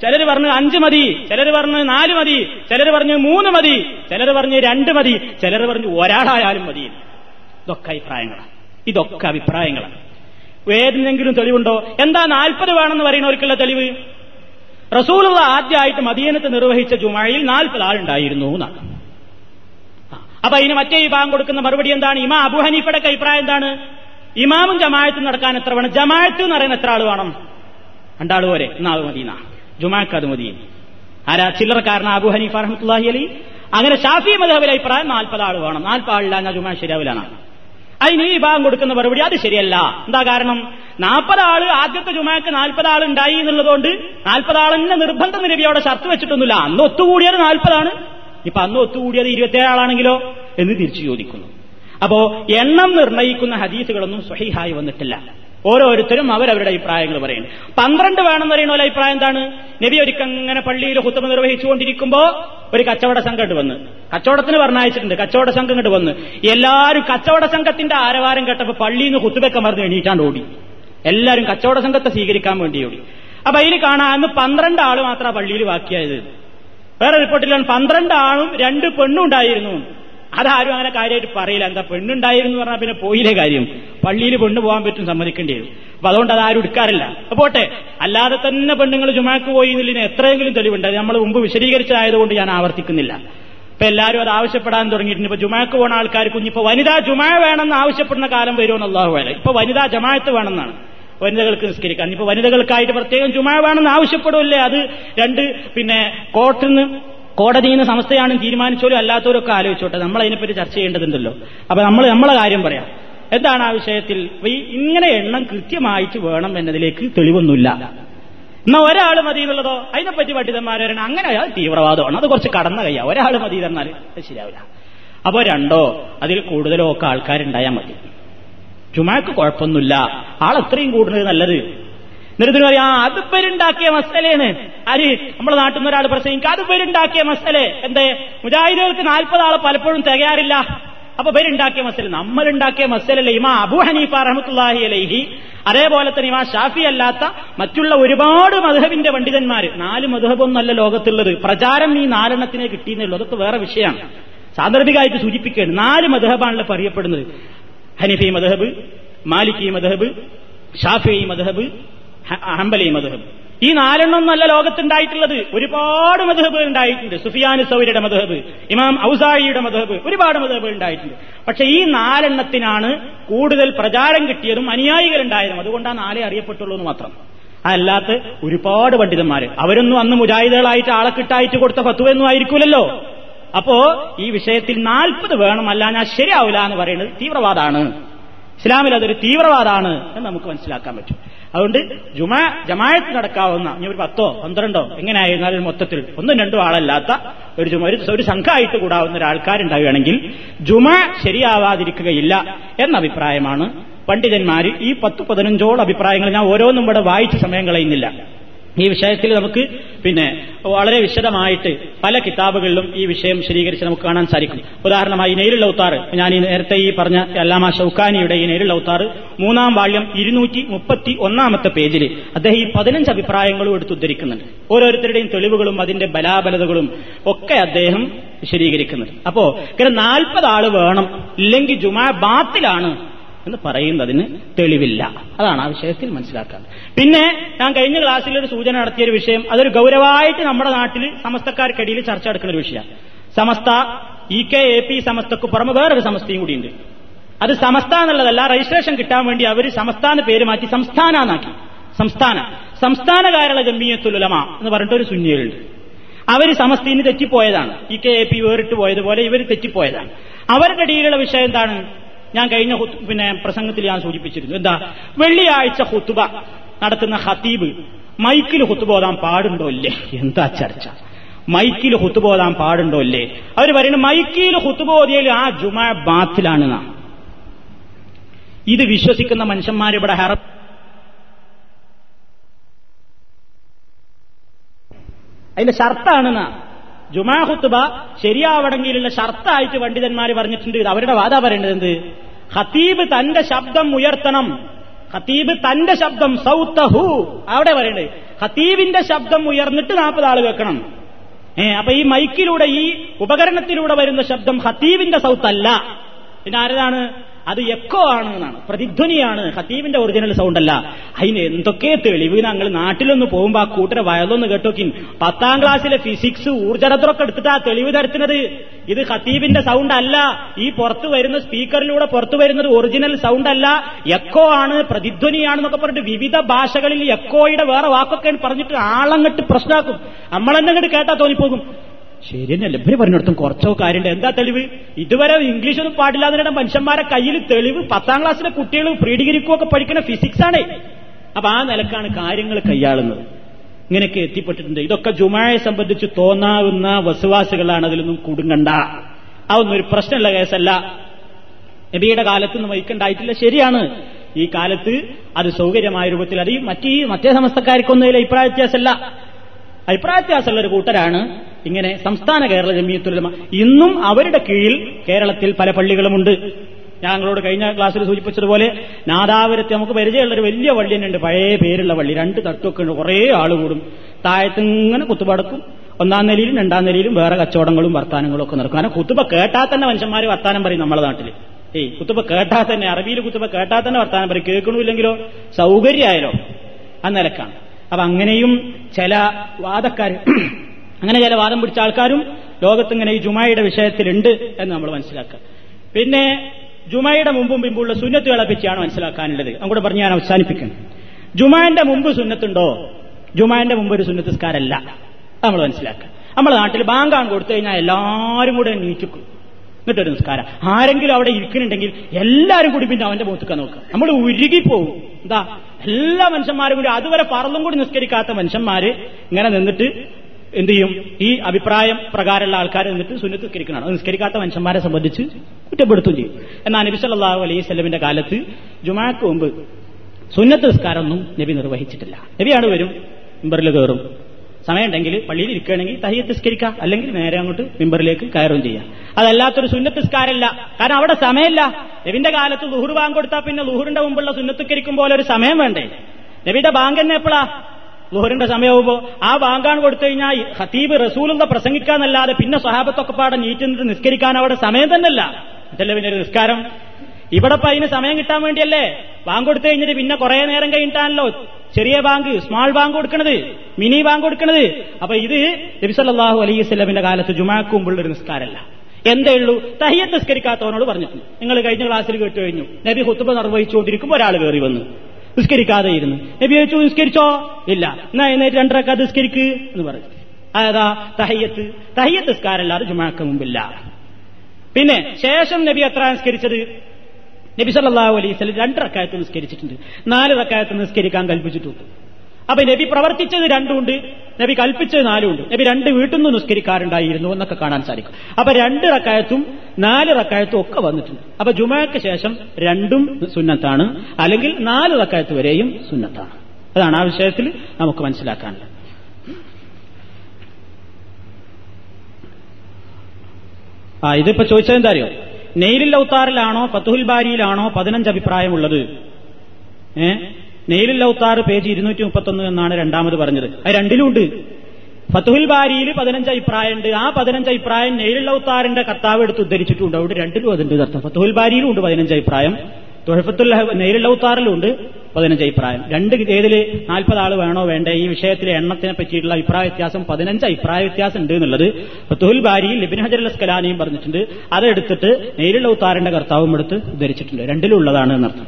S1: ചിലർ പറഞ്ഞു അഞ്ച് മതി. ചിലർ പറഞ്ഞു നാല് മതി. ചിലർ പറഞ്ഞു മൂന്ന് മതി. ചിലർ പറഞ്ഞു രണ്ട് മതി. ചിലർ പറഞ്ഞു ഒരാളായാലും മതി. ഇതൊക്കെ അഭിപ്രായങ്ങളാണ്. ഇതൊക്കെ അഭിപ്രായങ്ങളാണ്. ഏതിനെങ്കിലും തെളിവുണ്ടോ? എന്താ നാൽപ്പത് വേണമെന്ന് പറയുന്നവർക്കുള്ള തെളിവ്? റസൂലുള്ള ആദ്യമായിട്ട് മദീനത്ത് നിർവഹിച്ച ജുമായിൽ നാൽപ്പത് ആളുണ്ടായിരുന്നു എന്നാണ്. അപ്പൊ അതിന് മറ്റേ വിഭാഗം കൊടുക്കുന്ന മറുപടി എന്താണ്? ഇമാ അബു ഹനീഫയുടെ അഭിപ്രായം എന്താണ്? ഇമാമും ജമായത്തും നടക്കാൻ എത്ര വേണം? ജമായത്ത് എന്ന് പറയുന്ന എത്ര ആൾ വേണം? രണ്ടാൾ പോരെ. എന്നാൾ മദീന. ജുമാക്ക് അത് മതി. ആരാ? ചില്ലറക്കാരൻ അബു ഹനീഫ് റഹ്മത്തുല്ലാഹി അലി. അങ്ങനെ ഷാഫി മദബിലെ അഭിപ്രായം നാൽപ്പത് ആൾ വേണം. നാൽപ്പത് ആളില്ല ഞാൻ ജുമാ ശരിയാവില്ലാണ് അതിന് ഈ വിഭാഗം കൊടുക്കുന്ന മറുപടി അത് ശരിയല്ല. എന്താ കാരണം? നാൽപ്പത് ആൾ ആദ്യത്തെ ജുമാക്ക് നാൽപ്പത് ആൾ ഉണ്ടായി എന്നുള്ളതുകൊണ്ട് നാൽപ്പത് ആളെന്നെ നിർബന്ധം അവിടെ ഷർത്ത് വെച്ചിട്ടൊന്നുമില്ല. അന്ന് ഒത്തുകൂടിയത് നാൽപ്പതാണ്. ഇപ്പൊ അന്ന് ഒത്തുകൂടിയത് ഇരുപത്തിയേഴ് ആളാണെങ്കിലോ എന്ന് തിരിച്ചു ചോദിക്കുന്നു. അപ്പോ എണ്ണം നിർണയിക്കുന്ന ഹദീസുകളൊന്നും സ്വഹിഹായി വന്നിട്ടില്ല. ഓരോരുത്തരും അവരവരുടെ അഭിപ്രായങ്ങൾ പറയുന്നു പന്ത്രണ്ട് വേണമെന്ന് പറയുന്ന അഭിപ്രായം എന്താണ്? നബി ഒരിക്കങ്ങനെ പള്ളിയിൽ ഹുത്തമ നിർവഹിച്ചുകൊണ്ടിരിക്കുമ്പോ ഒരു കച്ചവട സംഘം ഇട്ട് വന്ന്. കച്ചവടത്തിന് പറഞ്ഞയച്ചിട്ടുണ്ട്. കച്ചവട സംഘം ഇങ്ങോട്ട് വന്ന്. എല്ലാവരും കച്ചവട സംഘത്തിന്റെ ആരവാരം കേട്ടപ്പോ പള്ളിയിൽ നിന്ന് കുത്തുവെക്കം മറന്ന് എണീറ്റാണ്ട് ഓടി. എല്ലാവരും കച്ചവട സംഘത്തെ സ്വീകരിക്കാൻ വേണ്ടി ഓടി. അപ്പൊ അതിൽ കാണാൻ അന്ന് പന്ത്രണ്ട് ആൾ മാത്രമാണ് പള്ളിയിൽ ബാക്കിയായത്. വേറെ റിപ്പോർട്ടിലാണ് പന്ത്രണ്ട് ആളും രണ്ട് പെണ്ണും ഉണ്ടായിരുന്നു. അതാരും അങ്ങനെ കാര്യമായിട്ട് പറയില്ല. എന്താ പെണ്ണുണ്ടായിരുന്നു പറഞ്ഞാൽ പിന്നെ പോയില്ലേ കാര്യം? പള്ളിയിൽ പെണ്ണ് പോകാൻ പറ്റും സമ്മതിക്കേണ്ടി വരും. അപ്പൊ അതുകൊണ്ട് അതാരും എടുക്കാറില്ല. അപ്പൊ പോട്ടെ. അല്ലാതെ തന്നെ പെണ്ണുങ്ങൾ ജുമാക്ക് പോയി എന്നുള്ളതിന് എത്രയെങ്കിലും തെളിവുണ്ട്. നമ്മൾ മുമ്പ് വിശദീകരിച്ചതായതുകൊണ്ട് ഞാൻ ആവർത്തിക്കുന്നില്ല. ഇപ്പൊ എല്ലാവരും അത് ആവശ്യപ്പെടാൻ തുടങ്ങിയിട്ടുണ്ട്. ഇപ്പൊ ജുമാക്ക് പോണ ആൾക്കാർക്ക് ഇപ്പൊ വനിതാ ജുമാ വേണമെന്ന് ആവശ്യപ്പെടുന്ന കാലം വരുമെന്ന് അള്ളാഹു വേല ഇപ്പൊ വനിതാ ജമായത്ത് വേണമെന്നാണ്. വനിതകൾക്ക് നിസ്കരിക്കാൻ. ഇപ്പൊ വനിതകൾക്കായിട്ട് പ്രത്യേകം ജുമാ വേണമെന്ന് ആവശ്യപ്പെടില്ലേ അത് രണ്ട് പിന്നെ കോർട്ടിൽ നിന്ന് കോടതിയിൽ നിന്ന് സമസ്തയാണ് തീരുമാനിച്ചോലും അല്ലാത്തവരൊക്കെ ആലോചിച്ചോട്ടെ. നമ്മൾ അതിനെപ്പറ്റി ചർച്ച ചെയ്യേണ്ടതുണ്ടല്ലോ. അപ്പൊ നമ്മൾ നമ്മളെ കാര്യം പറയാം. എന്താണ് ആ വിഷയത്തിൽ? ഇങ്ങനെ എണ്ണം കൃത്യമായിട്ട് വേണം എന്നതിലേക്ക് തെളിവൊന്നുമില്ല. എന്നാ ഒരാൾ മതി എന്നുള്ളതോ? അതിനെപ്പറ്റി പണ്ഡിതന്മാർ പറയണം അങ്ങനെ അത് തീവ്രവാദമാണ്. അത് കുറച്ച് കടന്ന കയ്യാ. ഒരാൾ മതി തന്നാൽ ശരിയാവില്ല. അപ്പോ രണ്ടോ അതിൽ കൂടുതലോ ഒക്കെ ആൾക്കാരുണ്ടായാൽ മതി. ചുമക്ക് കുഴപ്പമൊന്നുമില്ല. ആൾ എത്രയും കൂടുന്നത് നല്ലത് എന്നിട്ട് പറയാ അത് പേരുണ്ടാക്കിയ മസലേന്ന്. ആര് നമ്മുടെ നാട്ടിൽ നിന്ന് ഒരാൾ പ്രസംഗിക്കുക അത് പേരുണ്ടാക്കിയ മസലെ. എന്തേ? മുജാഹിദുകൾക്ക് നാൽപ്പത് ആളെ പലപ്പോഴും തികയാറില്ല. അപ്പൊ പേരുണ്ടാക്കിയ മസല നമ്മളുണ്ടാക്കിയ മസലല്ലേ? ഇമാ അബു ഹനീഫ റഹമത്തുല്ലാഹി അലൈഹി. അതേപോലെ തന്നെ ഇമാ ഷാഫി അല്ലാത്ത മറ്റുള്ള ഒരുപാട് മധുഹബിന്റെ പണ്ഡിതന്മാര് നാല് മധുഹബൊന്നല്ല ലോകത്തുള്ളത്. പ്രചാരം ഈ നാലെണ്ണത്തിനെ കിട്ടിയെന്നുള്ളൂ അതൊക്കെ വേറെ വിഷയമാണ് സാന്ദർഭികമായിട്ട് സൂചിപ്പിക്കുകയാണ്. നാല് മധുഹബാണല്ലോ പറയപ്പെടുന്നത്. ഹനിഫി മധഹബ് മാലിക്കി മധഹബ് ഷാഫി മധഹബ് ഹംബലി മധുഹബ്. ഈ നാലെണ്ണം നല്ല ലോകത്തുണ്ടായിട്ടുള്ളത് ഒരുപാട് മധുഹബ് ഉണ്ടായിട്ടുണ്ട്. സുഫിയാൻ സൗരിയുടെ മധുഹബ് ഇമാം ഔസായിയുടെ മധുഹബ് ഒരുപാട് മധുഹബ് ഉണ്ടായിട്ടുണ്ട്. പക്ഷെ ഈ നാലെണ്ണത്തിനാണ് കൂടുതൽ പ്രചാരം കിട്ടിയതും അനുയായികളുണ്ടായതും അതുകൊണ്ടാണ് നാലേ അറിയപ്പെട്ടുള്ളൂ എന്ന് മാത്രം അല്ലാത്ത ഒരുപാട് പണ്ഡിതന്മാര്. അവരൊന്നും അന്ന് മുജാഹിദുകളായിട്ട് ആളെ കിട്ടായിട്ട് കൊടുത്ത പത്തുവെന്നും ആയിരിക്കൂലല്ലോ. അപ്പോ ഈ വിഷയത്തിൽ നാൽപ്പത് വേണം അല്ല ഞാൻ ശരിയാവില്ല എന്ന് പറയുന്നത് തീവ്രവാദമാണ് ഇസ്ലാമിൽ അതൊരു തീവ്രവാദമാണ് എന്ന് നമുക്ക് മനസ്സിലാക്കാൻ പറ്റും. അതുകൊണ്ട് ജുമാ ജമായത്ത് നടക്കാവുന്ന ഇനി ഒരു പത്തോ പന്ത്രണ്ടോ എങ്ങനെയായിരുന്നാലും മൊത്തത്തിൽ ഒന്നും രണ്ടും ആളല്ലാത്ത ഒരു ജുമ ഒരു സംഘമായിട്ട് കൂടാവുന്ന ഒരാൾക്കാരുണ്ടാവുകയാണെങ്കിൽ ജുമ ശരിയാവാതിരിക്കുകയില്ല എന്ന അഭിപ്രായമാണ് പണ്ഡിതന്മാർ ഈ പത്ത് പതിനഞ്ചോളം അഭിപ്രായങ്ങൾ ഞാൻ ഓരോന്നും ഇവിടെ വായിച്ച സമയം കളയുന്നില്ല. ഈ വിഷയത്തിൽ നമുക്ക് പിന്നെ വളരെ വിശദമായിട്ട് പല കിതാബുകളിലും ഈ വിഷയം സ്ഥിരീകരിച്ച് നമുക്ക് കാണാൻ സാധിക്കും. ഉദാഹരണമായി നെയ്രുൽ ഉത്താറ് ഞാൻ ഈ നേരത്തെ ഈ പറഞ്ഞ അല്ലാമ ഷൌക്കാനിയുടെ ഈ നെയ്രുൽ ഉത്താറ് മൂന്നാം വാള്യം ഇരുന്നൂറ്റി മുപ്പത്തി ഒന്നാമത്തെ പേജിൽ അദ്ദേഹം ഈ പതിനഞ്ച് അഭിപ്രായങ്ങളും എടുത്തുദ്ധരിക്കുന്നുണ്ട് ഓരോരുത്തരുടെയും തെളിവുകളും അതിന്റെ ബലാബലതകളും ഒക്കെ അദ്ദേഹം വിശദീകരിക്കുന്നുണ്ട്. അപ്പോ ഇങ്ങനെ നാൽപ്പത് ആൾ വേണം ഇല്ലെങ്കിൽ ജുമാ ബാത്തിലാണ് എന്ന് പറയുന്നതിന് തെളിവില്ല. അതാണ് ആ വിഷയത്തിൽ മനസ്സിലാക്കാൻ പിന്നെ ഞാൻ കഴിഞ്ഞ ക്ലാസ്സിൽ ഒരു സൂചന നടത്തിയ ഒരു വിഷയം. അതൊരു ഗൗരവമായിട്ട് നമ്മുടെ നാട്ടിൽ സമസ്തക്കാർക്കിടയിൽ ചർച്ച നടക്കുന്ന ഒരു വിഷയമാണ്. Samastha E K A P സമസ്തക്ക് പുറമെ വേറൊരു സമസ്തയും കൂടിയുണ്ട്. അത് സമസ്ത എന്നുള്ളതല്ല രജിസ്ട്രേഷൻ കിട്ടാൻ വേണ്ടി അവർ സംസ്ഥാന പേര് മാറ്റി സംസ്ഥാന. സംസ്ഥാന കേരള ജമ്മിയത്തുലമ എന്ന് പറഞ്ഞിട്ട് ഒരു സുന്നിയുണ്ട് അവർ സമസ്തീന് തെറ്റിപ്പോയതാണ്. ഇ കെ എ പി വേറിട്ട് പോയതുപോലെ ഇവർ തെറ്റിപ്പോയതാണ്. അവരുടെ ഇടയിലുള്ള വിഷയം എന്താണ്? ഞാൻ കഴിഞ്ഞ പിന്നെ പ്രസംഗത്തിൽ ഞാൻ സൂചിപ്പിച്ചിരുന്നു. എന്താ? വെള്ളിയാഴ്ച ഹുത്തുബ നടത്തുന്ന ഹത്തീബ് മൈക്കിൽ ഹുത്തുബ ഓതാൻ പാടുണ്ടോ ഇല്ലേ? എന്താ ചർച്ച? മൈക്കിൽ ഹുത്തുബ ഓതാൻ പാടുണ്ടോ ഇല്ലേ? അവർ പറയുന്നത് മൈക്കിൽ ഹുത്തുബ ആ ജുമ ബാത്തിലാണ് ഇത് വിശ്വസിക്കുന്ന മനുഷ്യന്മാരിവിടെ ഹറ അതിന്റെ ഷർത്താണ് ജുമാ ഹുത്തുബ ശരിയാവണമെങ്കിലുള്ള ഷർത്തായിട്ട് പണ്ഡിതന്മാർ പറഞ്ഞിട്ടുണ്ട്. അവരുടെ വാദ പറയേണ്ടത് എന്ത്? ഖത്തീബ് തന്റെ ശബ്ദം ഉയർത്തണം. ഖത്തീബ് തന്റെ ശബ്ദം സൗത്തഹു. അവിടെ പറയണ്ടേ. ഖത്തീബിന്റെ ശബ്ദം ഉയർന്നിട്ട് നാൽപ്പത് ആൾ കേൾക്കണം. ഏ അപ്പൊ ഈ മൈക്കിലൂടെ ഈ ഉപകരണത്തിലൂടെ വരുന്ന ശബ്ദം ഖത്തീബിന്റെ സൗത്തല്ല. പിന്നെ ആരതാണ്? അത് എക്കോ ആണ് എന്നാണ് പ്രതിധ്വനിയാണ്. ഹത്തീബിന്റെ ഒറിജിനൽ സൗണ്ട് അല്ല അതിന് എന്തൊക്കെ തെളിവ്? ഞങ്ങൾ നാട്ടിലൊന്ന് പോകുമ്പോ ആ കൂട്ടരെ വയലൊന്ന് കേട്ടോക്കിൻ. പത്താം ക്ലാസ്സിലെ ഫിസിക്സ് ഊർജരത്രൊക്കെ എടുത്തിട്ട് ആ തെളിവ് തരത്തിനത് ഇത് ഹത്തീബിന്റെ സൗണ്ട് അല്ല ഈ പുറത്തു വരുന്ന സ്പീക്കറിലൂടെ പുറത്തു വരുന്നത് ഒറിജിനൽ സൗണ്ട് അല്ല എക്കോ ആണ് പ്രതിധ്വനിയാണ് എന്നൊക്കെ പറഞ്ഞിട്ട് വിവിധ ഭാഷകളിൽ എക്കോയുടെ വേറെ വാക്കൊക്കെ പറഞ്ഞിട്ട് ആളങ്ങട്ട് പ്രശ്നമാക്കും നമ്മളെന്നങ്ങോട്ട് കേട്ടാ തോന്നിപ്പോകും. ശരി തന്നെയല്ലേ ഇവർ പറഞ്ഞിടത്തും കുറച്ചോ കാര്യമുണ്ട്. എന്താ തെളിവ്? ഇതുവരെ ഇംഗ്ലീഷ് ഒന്നും പാടില്ല എന്നിട്ട് മനുഷ്യന്മാരെ കയ്യിൽ തെളിവ് പത്താം ക്ലാസ്സിലെ കുട്ടികൾ പ്രീ ഡിഗ്രിക്കും ഒക്കെ പഠിക്കുന്ന ഫിസിക്സ് ആണ്. അപ്പൊ ആ നിലക്കാണ് കാര്യങ്ങൾ കൈയാളുന്നത്. ഇങ്ങനെയൊക്കെ എത്തിപ്പെട്ടിട്ടുണ്ട്. ഇതൊക്കെ ജുമായെ സംബന്ധിച്ച് തോന്നാവുന്ന വസുവാസുകളാണ് അതിലൊന്നും കുടുങ്ങണ്ട. അതൊന്നും ഒരു പ്രശ്നമുള്ള കേസല്ല. നബിയുടെ കാലത്തൊന്നും വൈക്കുണ്ടായിട്ടില്ല. ശരിയാണ്. ഈ കാലത്ത് അത് സൗകര്യമായ രൂപത്തിൽ അത് മറ്റേ മറ്റേ സമസ്തക്കാർക്കൊന്നും അതിൽ അഭിപ്രായ വ്യത്യാസമല്ല. അഭിപ്രായ വ്യത്യാസമുള്ള ഒരു കൂട്ടരാണ് ഇങ്ങനെ സംസ്ഥാന കേരള ജമീയത്തുലമ ഇന്നും അവരുടെ കീഴിൽ കേരളത്തിൽ പല പള്ളികളുമുണ്ട്. ഞങ്ങളോട് കഴിഞ്ഞ ക്ലാസ്സിൽ സൂചിപ്പിച്ചതുപോലെ നാദാപുരത്ത് നമുക്ക് പരിചയമുള്ള ഒരു വലിയ പള്ളി തന്നെയുണ്ട് പഴയ പേരുള്ള പള്ളി. രണ്ട് തട്ടൊക്കെ ഉണ്ട്. കുറേ ആൾ കൂടും. താഴത്ത് ഇങ്ങനെ കുത്തുപടക്കും. ഒന്നാം നിലയിലും രണ്ടാം നിലയിലും വേറെ കച്ചവടങ്ങളും വർത്താനങ്ങളും ഒക്കെ നടക്കും. കാരണം കുത്തുബ കേട്ടാൽ തന്നെ മനുഷ്യന്മാർ വർത്താനം പറയും നമ്മുടെ നാട്ടിൽ ഏയ് കുത്തുബ കേട്ടാൽ തന്നെ അറബിയിൽ കുത്തുബ കേട്ടാൽ തന്നെ വർത്താനം പറയും. കേൾക്കണമില്ലെങ്കിലോ? സൗകര്യമായാലോ? ആ നിലക്കാണ്. അപ്പൊ അങ്ങനെയും ചില വാദക്കാർ (clears throat) അങ്ങനെ ചില വാദം പിടിച്ച ആൾക്കാരും ലോകത്തിങ്ങനെ ഈ ജുമായുടെ വിഷയത്തിലുണ്ട് എന്ന് നമ്മൾ മനസ്സിലാക്കുക. പിന്നെ ജുമായുടെ മുമ്പും പിമ്പുള്ള സുന്നത്തുകളെ പറ്റിയാണ് മനസ്സിലാക്കാനുള്ളത്. അങ്ങോട്ട് പറഞ്ഞ് ഞാൻ അവസാനിപ്പിക്കണം ജുമാന്റെ മുമ്പ് സുന്നത്തുണ്ടോ? ജുമാന്റെ മുമ്പ് ഒരു സുന്നത്തസ്കാരല്ല. നമ്മൾ മനസ്സിലാക്കുക. നമ്മുടെ നാട്ടിൽ ബാങ്കാണ് കൊടുത്തു കഴിഞ്ഞാൽ എല്ലാവരും കൂടെ നീറ്റിക്കും. എന്നിട്ടൊരു നിസ്കാരം. ആരെങ്കിലും അവിടെ ഇരിക്കുന്നുണ്ടെങ്കിൽ എല്ലാവരും കൂടി പിന്നെ അവന്റെ മുഖത്തേക്ക് നോക്കുക നമ്മൾ ഉരുകിപ്പോവും എന്താ? എല്ലാ മനുഷ്യന്മാരും കൂടി അതുവരെ പറന്നും കൂടി നിസ്കരിക്കാത്ത മനുഷ്യന്മാര് ഇങ്ങനെ നിന്നിട്ട് എന്ത് ചെയ്യും? ഈ അഭിപ്രായം പ്രകാരമുള്ള ആൾക്കാർ നിന്നിട്ട് സുന്നത്ത് നിസ്കരിക്കണം നിസ്കരിക്കാത്ത മനുഷ്യന്മാരെ സംബന്ധിച്ച് കുറ്റപ്പെടുത്തുകയും ചെയ്യും. എന്നാൽ നബി സല്ലല്ലാഹു അലൈഹി സ്വലമിന്റെ കാലത്ത് ജുമാക്ക് മുമ്പ് സുന്നത്ത് നിസ്കാരമൊന്നും നബി നിർവഹിച്ചിട്ടില്ല. നബിയാണ് വരും മെമ്പറിൽ കയറും. സമയമുണ്ടെങ്കിൽ പള്ളിയിൽ ഇരിക്കുകയാണെങ്കിൽ തഹിയ തിസ്കരിക്കുക. അല്ലെങ്കിൽ നേരെ അങ്ങോട്ട് മിമ്പറിലേക്ക് കയറും ചെയ്യാം. അതല്ലാത്തൊരു സുന്നത്ത് നിസ്കാരമല്ല കാരണം അവിടെ സമയമില്ല. നബിന്റെ കാലത്ത് ലുഹുർ ബാങ്ക് കൊടുത്താൽ പിന്നെ ലുഹുറിന്റെ മുമ്പുള്ള സുന്നത്തുക്കരിക്കും പോലെ ഒരു സമയം വേണ്ടേ? നബിയുടെ ബാങ്ക് തന്നെ എപ്പോഴാ ലുഹറിന്റെ സമയമാകുമ്പോ ആ ബാങ്കാണ് കൊടുത്തു കഴിഞ്ഞാൽ ഹത്തീബ് റസൂലുള്ള പ്രസംഗിക്കാന്നല്ലാതെ പിന്നെ സ്വഹാബത്തൊക്കെ പാടെ നീറ്റ് നിസ്കരിക്കാൻ അവിടെ സമയം തന്നെയല്ല. അതല്ല പിന്നെ ഒരു നിസ്കാരം? ഇവിടെ അതിന് സമയം കിട്ടാൻ വേണ്ടിയല്ലേ? ബാങ്ക് കൊടുത്തു കഴിഞ്ഞിട്ട് പിന്നെ കുറെ നേരം കഴിഞ്ഞിട്ടാണല്ലോ. ചെറിയ ബാങ്ക് സ്മാൾ ബാങ്ക് കൊടുക്കണത് മിനി ബാങ്ക് കൊടുക്കണത്. അപ്പൊ ഇത് നബിസല്ലാഹു അലൈഹി സ്വലമിന്റെ കാലത്ത് ജുമാക്ക് മുമ്പുള്ള ഒരു നിസ്കാരമല്ല. എന്തേ ഉള്ളൂ? തഹിയത്ത് നിസ്കരിക്കാത്തവനോട് പറഞ്ഞിട്ടുണ്ട് നിങ്ങൾ കഴിഞ്ഞ ക്ലാസ്സിൽ കേട്ടു കഴിഞ്ഞു. നബി ഹുത്തുബ നിർവഹിച്ചുകൊണ്ടിരിക്കുമ്പോൾ ഒരാൾ കയറി വന്നു. നിസ്കരിക്കാതെ ഇരുന്നു. നബി ചോദിച്ചു നിസ്കരിച്ചോ? ഇല്ല. എന്നാ എന്നേറ്റ് രണ്ടരക്ക നിസ്കരിക്ക് എന്ന് പറഞ്ഞു. അതാ തഹയ്യത്ത്. തഹയ്യത്ത് നിസ്കാരമല്ലാതെ ജുമാക്ക് മുമ്പില്ല. പിന്നെ ശേഷം നബി എത്ര നിസ്കരിച്ചത്? നബി സല്ലാഹു അലൈഹി സ്വലം രണ്ട് റക്കായത്ത് നിസ്കരിച്ചിട്ടുണ്ട്. നാല് റക്കായത്ത് നിസ്കരിക്കാൻ കൽപ്പിച്ചിട്ടുണ്ട്. അപ്പൊ നബി പ്രവർത്തിച്ചത് രണ്ടുമുണ്ട് നബി കൽപ്പിച്ചത് നാലുമുണ്ട്. നബി രണ്ട് വീട്ടിൽ നിന്ന് നിസ്കരിക്കാറുണ്ടായിരുന്നു എന്നൊക്കെ കാണാൻ സാധിക്കും. അപ്പൊ രണ്ട് റക്കായത്തും നാല് റക്കായത്തും ഒക്കെ വന്നിട്ടുണ്ട്. അപ്പൊ ജുമാക്ക് ശേഷം രണ്ടും സുന്നത്താണ്. അല്ലെങ്കിൽ നാല് റക്കായത്ത് വരെയും സുന്നത്താണ്. അതാണ് ആ വിഷയത്തിൽ നമുക്ക് മനസ്സിലാക്കാനുള്ളത്. ആ ഇതിപ്പോ ചോദിച്ചത് എന്താ അറിയോ? നെയ്ലിൽ ഔത്താറിലാണോ ഫത്തുഹുൽ ബാരിയിലാണോ പതിനഞ്ച് അഭിപ്രായമുള്ളത്? ഏ? നെയ്ലിൽ ഔത്താർ പേജ് ഇരുന്നൂറ്റി മുപ്പത്തൊന്ന് എന്നാണ് രണ്ടാമത് പറഞ്ഞത്. അത് രണ്ടിലുണ്ട്. ഫത്തുഹുൽ ബാരിയിൽ പതിനഞ്ച് അഭിപ്രായമുണ്ട്. ആ പതിനഞ്ച് അഭിപ്രായം നെയ്ലിൽ ഔത്താറിന്റെ കർത്താവ് എടുത്ത് ഉദ്ധരിച്ചിട്ടുണ്ട് അവിടെ രണ്ടിലും അതുണ്ട്. അർത്ഥം ഫത്തുഹുൽ ബാരിയിലും ഉണ്ട് പതിനഞ്ച് അഭിപ്രായം. തൊഴഫത്തുൽ നെയ്ലിൽ ഉണ്ട്. പതിനഞ്ച് അഭിപ്രായം. രണ്ട് ഏതിൽ നാൽപ്പത് ആൾ വേണോ വേണ്ടേ? ഈ വിഷയത്തിലെ എണ്ണത്തിനെ പറ്റിയിട്ടുള്ള അഭിപ്രായ വ്യത്യാസം പതിനഞ്ച് അഭിപ്രായ വ്യത്യാസം ഉണ്ട് എന്നുള്ളത് തുൽ ബാരിയിൽ ലിബിൻ ഹജർ അസ്കലാനിയും പറഞ്ഞിട്ടുണ്ട്. അതെടുത്തിട്ട് നേരിലുള്ള ഉത്താരന്റെ കർത്താവും എടുത്ത് ഉദ്ധരിച്ചിട്ടുണ്ട്. രണ്ടിലുള്ളതാണ് എന്നർത്ഥം.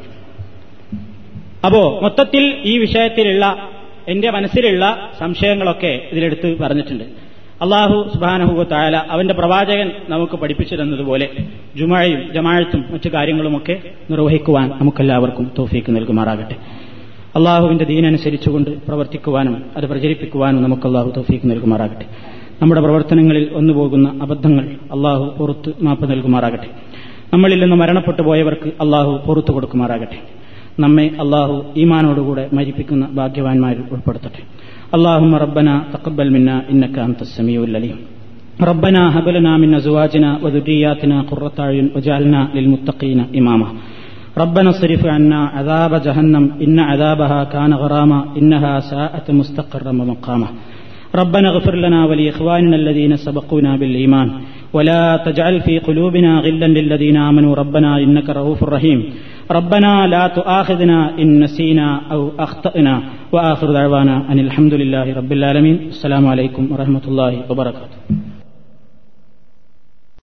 S1: അപ്പോ മൊത്തത്തിൽ ഈ വിഷയത്തിലുള്ള എന്റെ മനസ്സിലുള്ള സംശയങ്ങളൊക്കെ ഇതിലെടുത്ത് പറഞ്ഞിട്ടുണ്ട്. അള്ളാഹു സുബാനഹുബ തായാല അവന്റെ പ്രവാചകൻ നമുക്ക് പഠിപ്പിച്ചു തന്നതുപോലെ ജുമായും ജമാഴത്തും മറ്റു കാര്യങ്ങളുമൊക്കെ നിർവഹിക്കുവാൻ നമുക്കെല്ലാവർക്കും തോഫീക്ക് നൽകുമാറാകട്ടെ. അള്ളാഹുവിന്റെ ദീനനുസരിച്ചുകൊണ്ട് പ്രവർത്തിക്കുവാനും അത് പ്രചരിപ്പിക്കുവാനും നമുക്ക് അള്ളാഹു തോഫീക്ക് നൽകുമാറാകട്ടെ. നമ്മുടെ പ്രവർത്തനങ്ങളിൽ ഒന്നുപോകുന്ന അബദ്ധങ്ങൾ അള്ളാഹു പുറത്ത് മാപ്പ് നൽകുമാറാകട്ടെ. നമ്മളിൽ നിന്ന് മരണപ്പെട്ടു പോയവർക്ക് അള്ളാഹു പുറത്തു കൊടുക്കുമാറാകട്ടെ. നമ്മെ അള്ളാഹു ഈമാനോടുകൂടെ മരിപ്പിക്കുന്ന ഭാഗ്യവാന്മാരിൽ ഉൾപ്പെടുത്തട്ടെ. اللهم ربنا تقبل منا إنك أنت السميع العليم. ربنا هب لنا من أزواجنا وذرياتنا قرة أعين وجعلنا للمتقين إماما. ربنا اصرف عنا عذاب جهنم إن عذابها كان غراما إنها ساءت مستقرا ومقاما ربنا اغفر لنا ولإخواننا الذين سبقونا بالإيمان. ولا تجعل في قلوبنا غلا للذين آمنوا. ربنا إنك رؤوف رحيم. ربنا لا تؤاخذنا إن نسينا أو أخطأنا. وآخر دعوانا أن الحمد لله رب العالمين. السلام عليكم ورحمة الله وبركاته.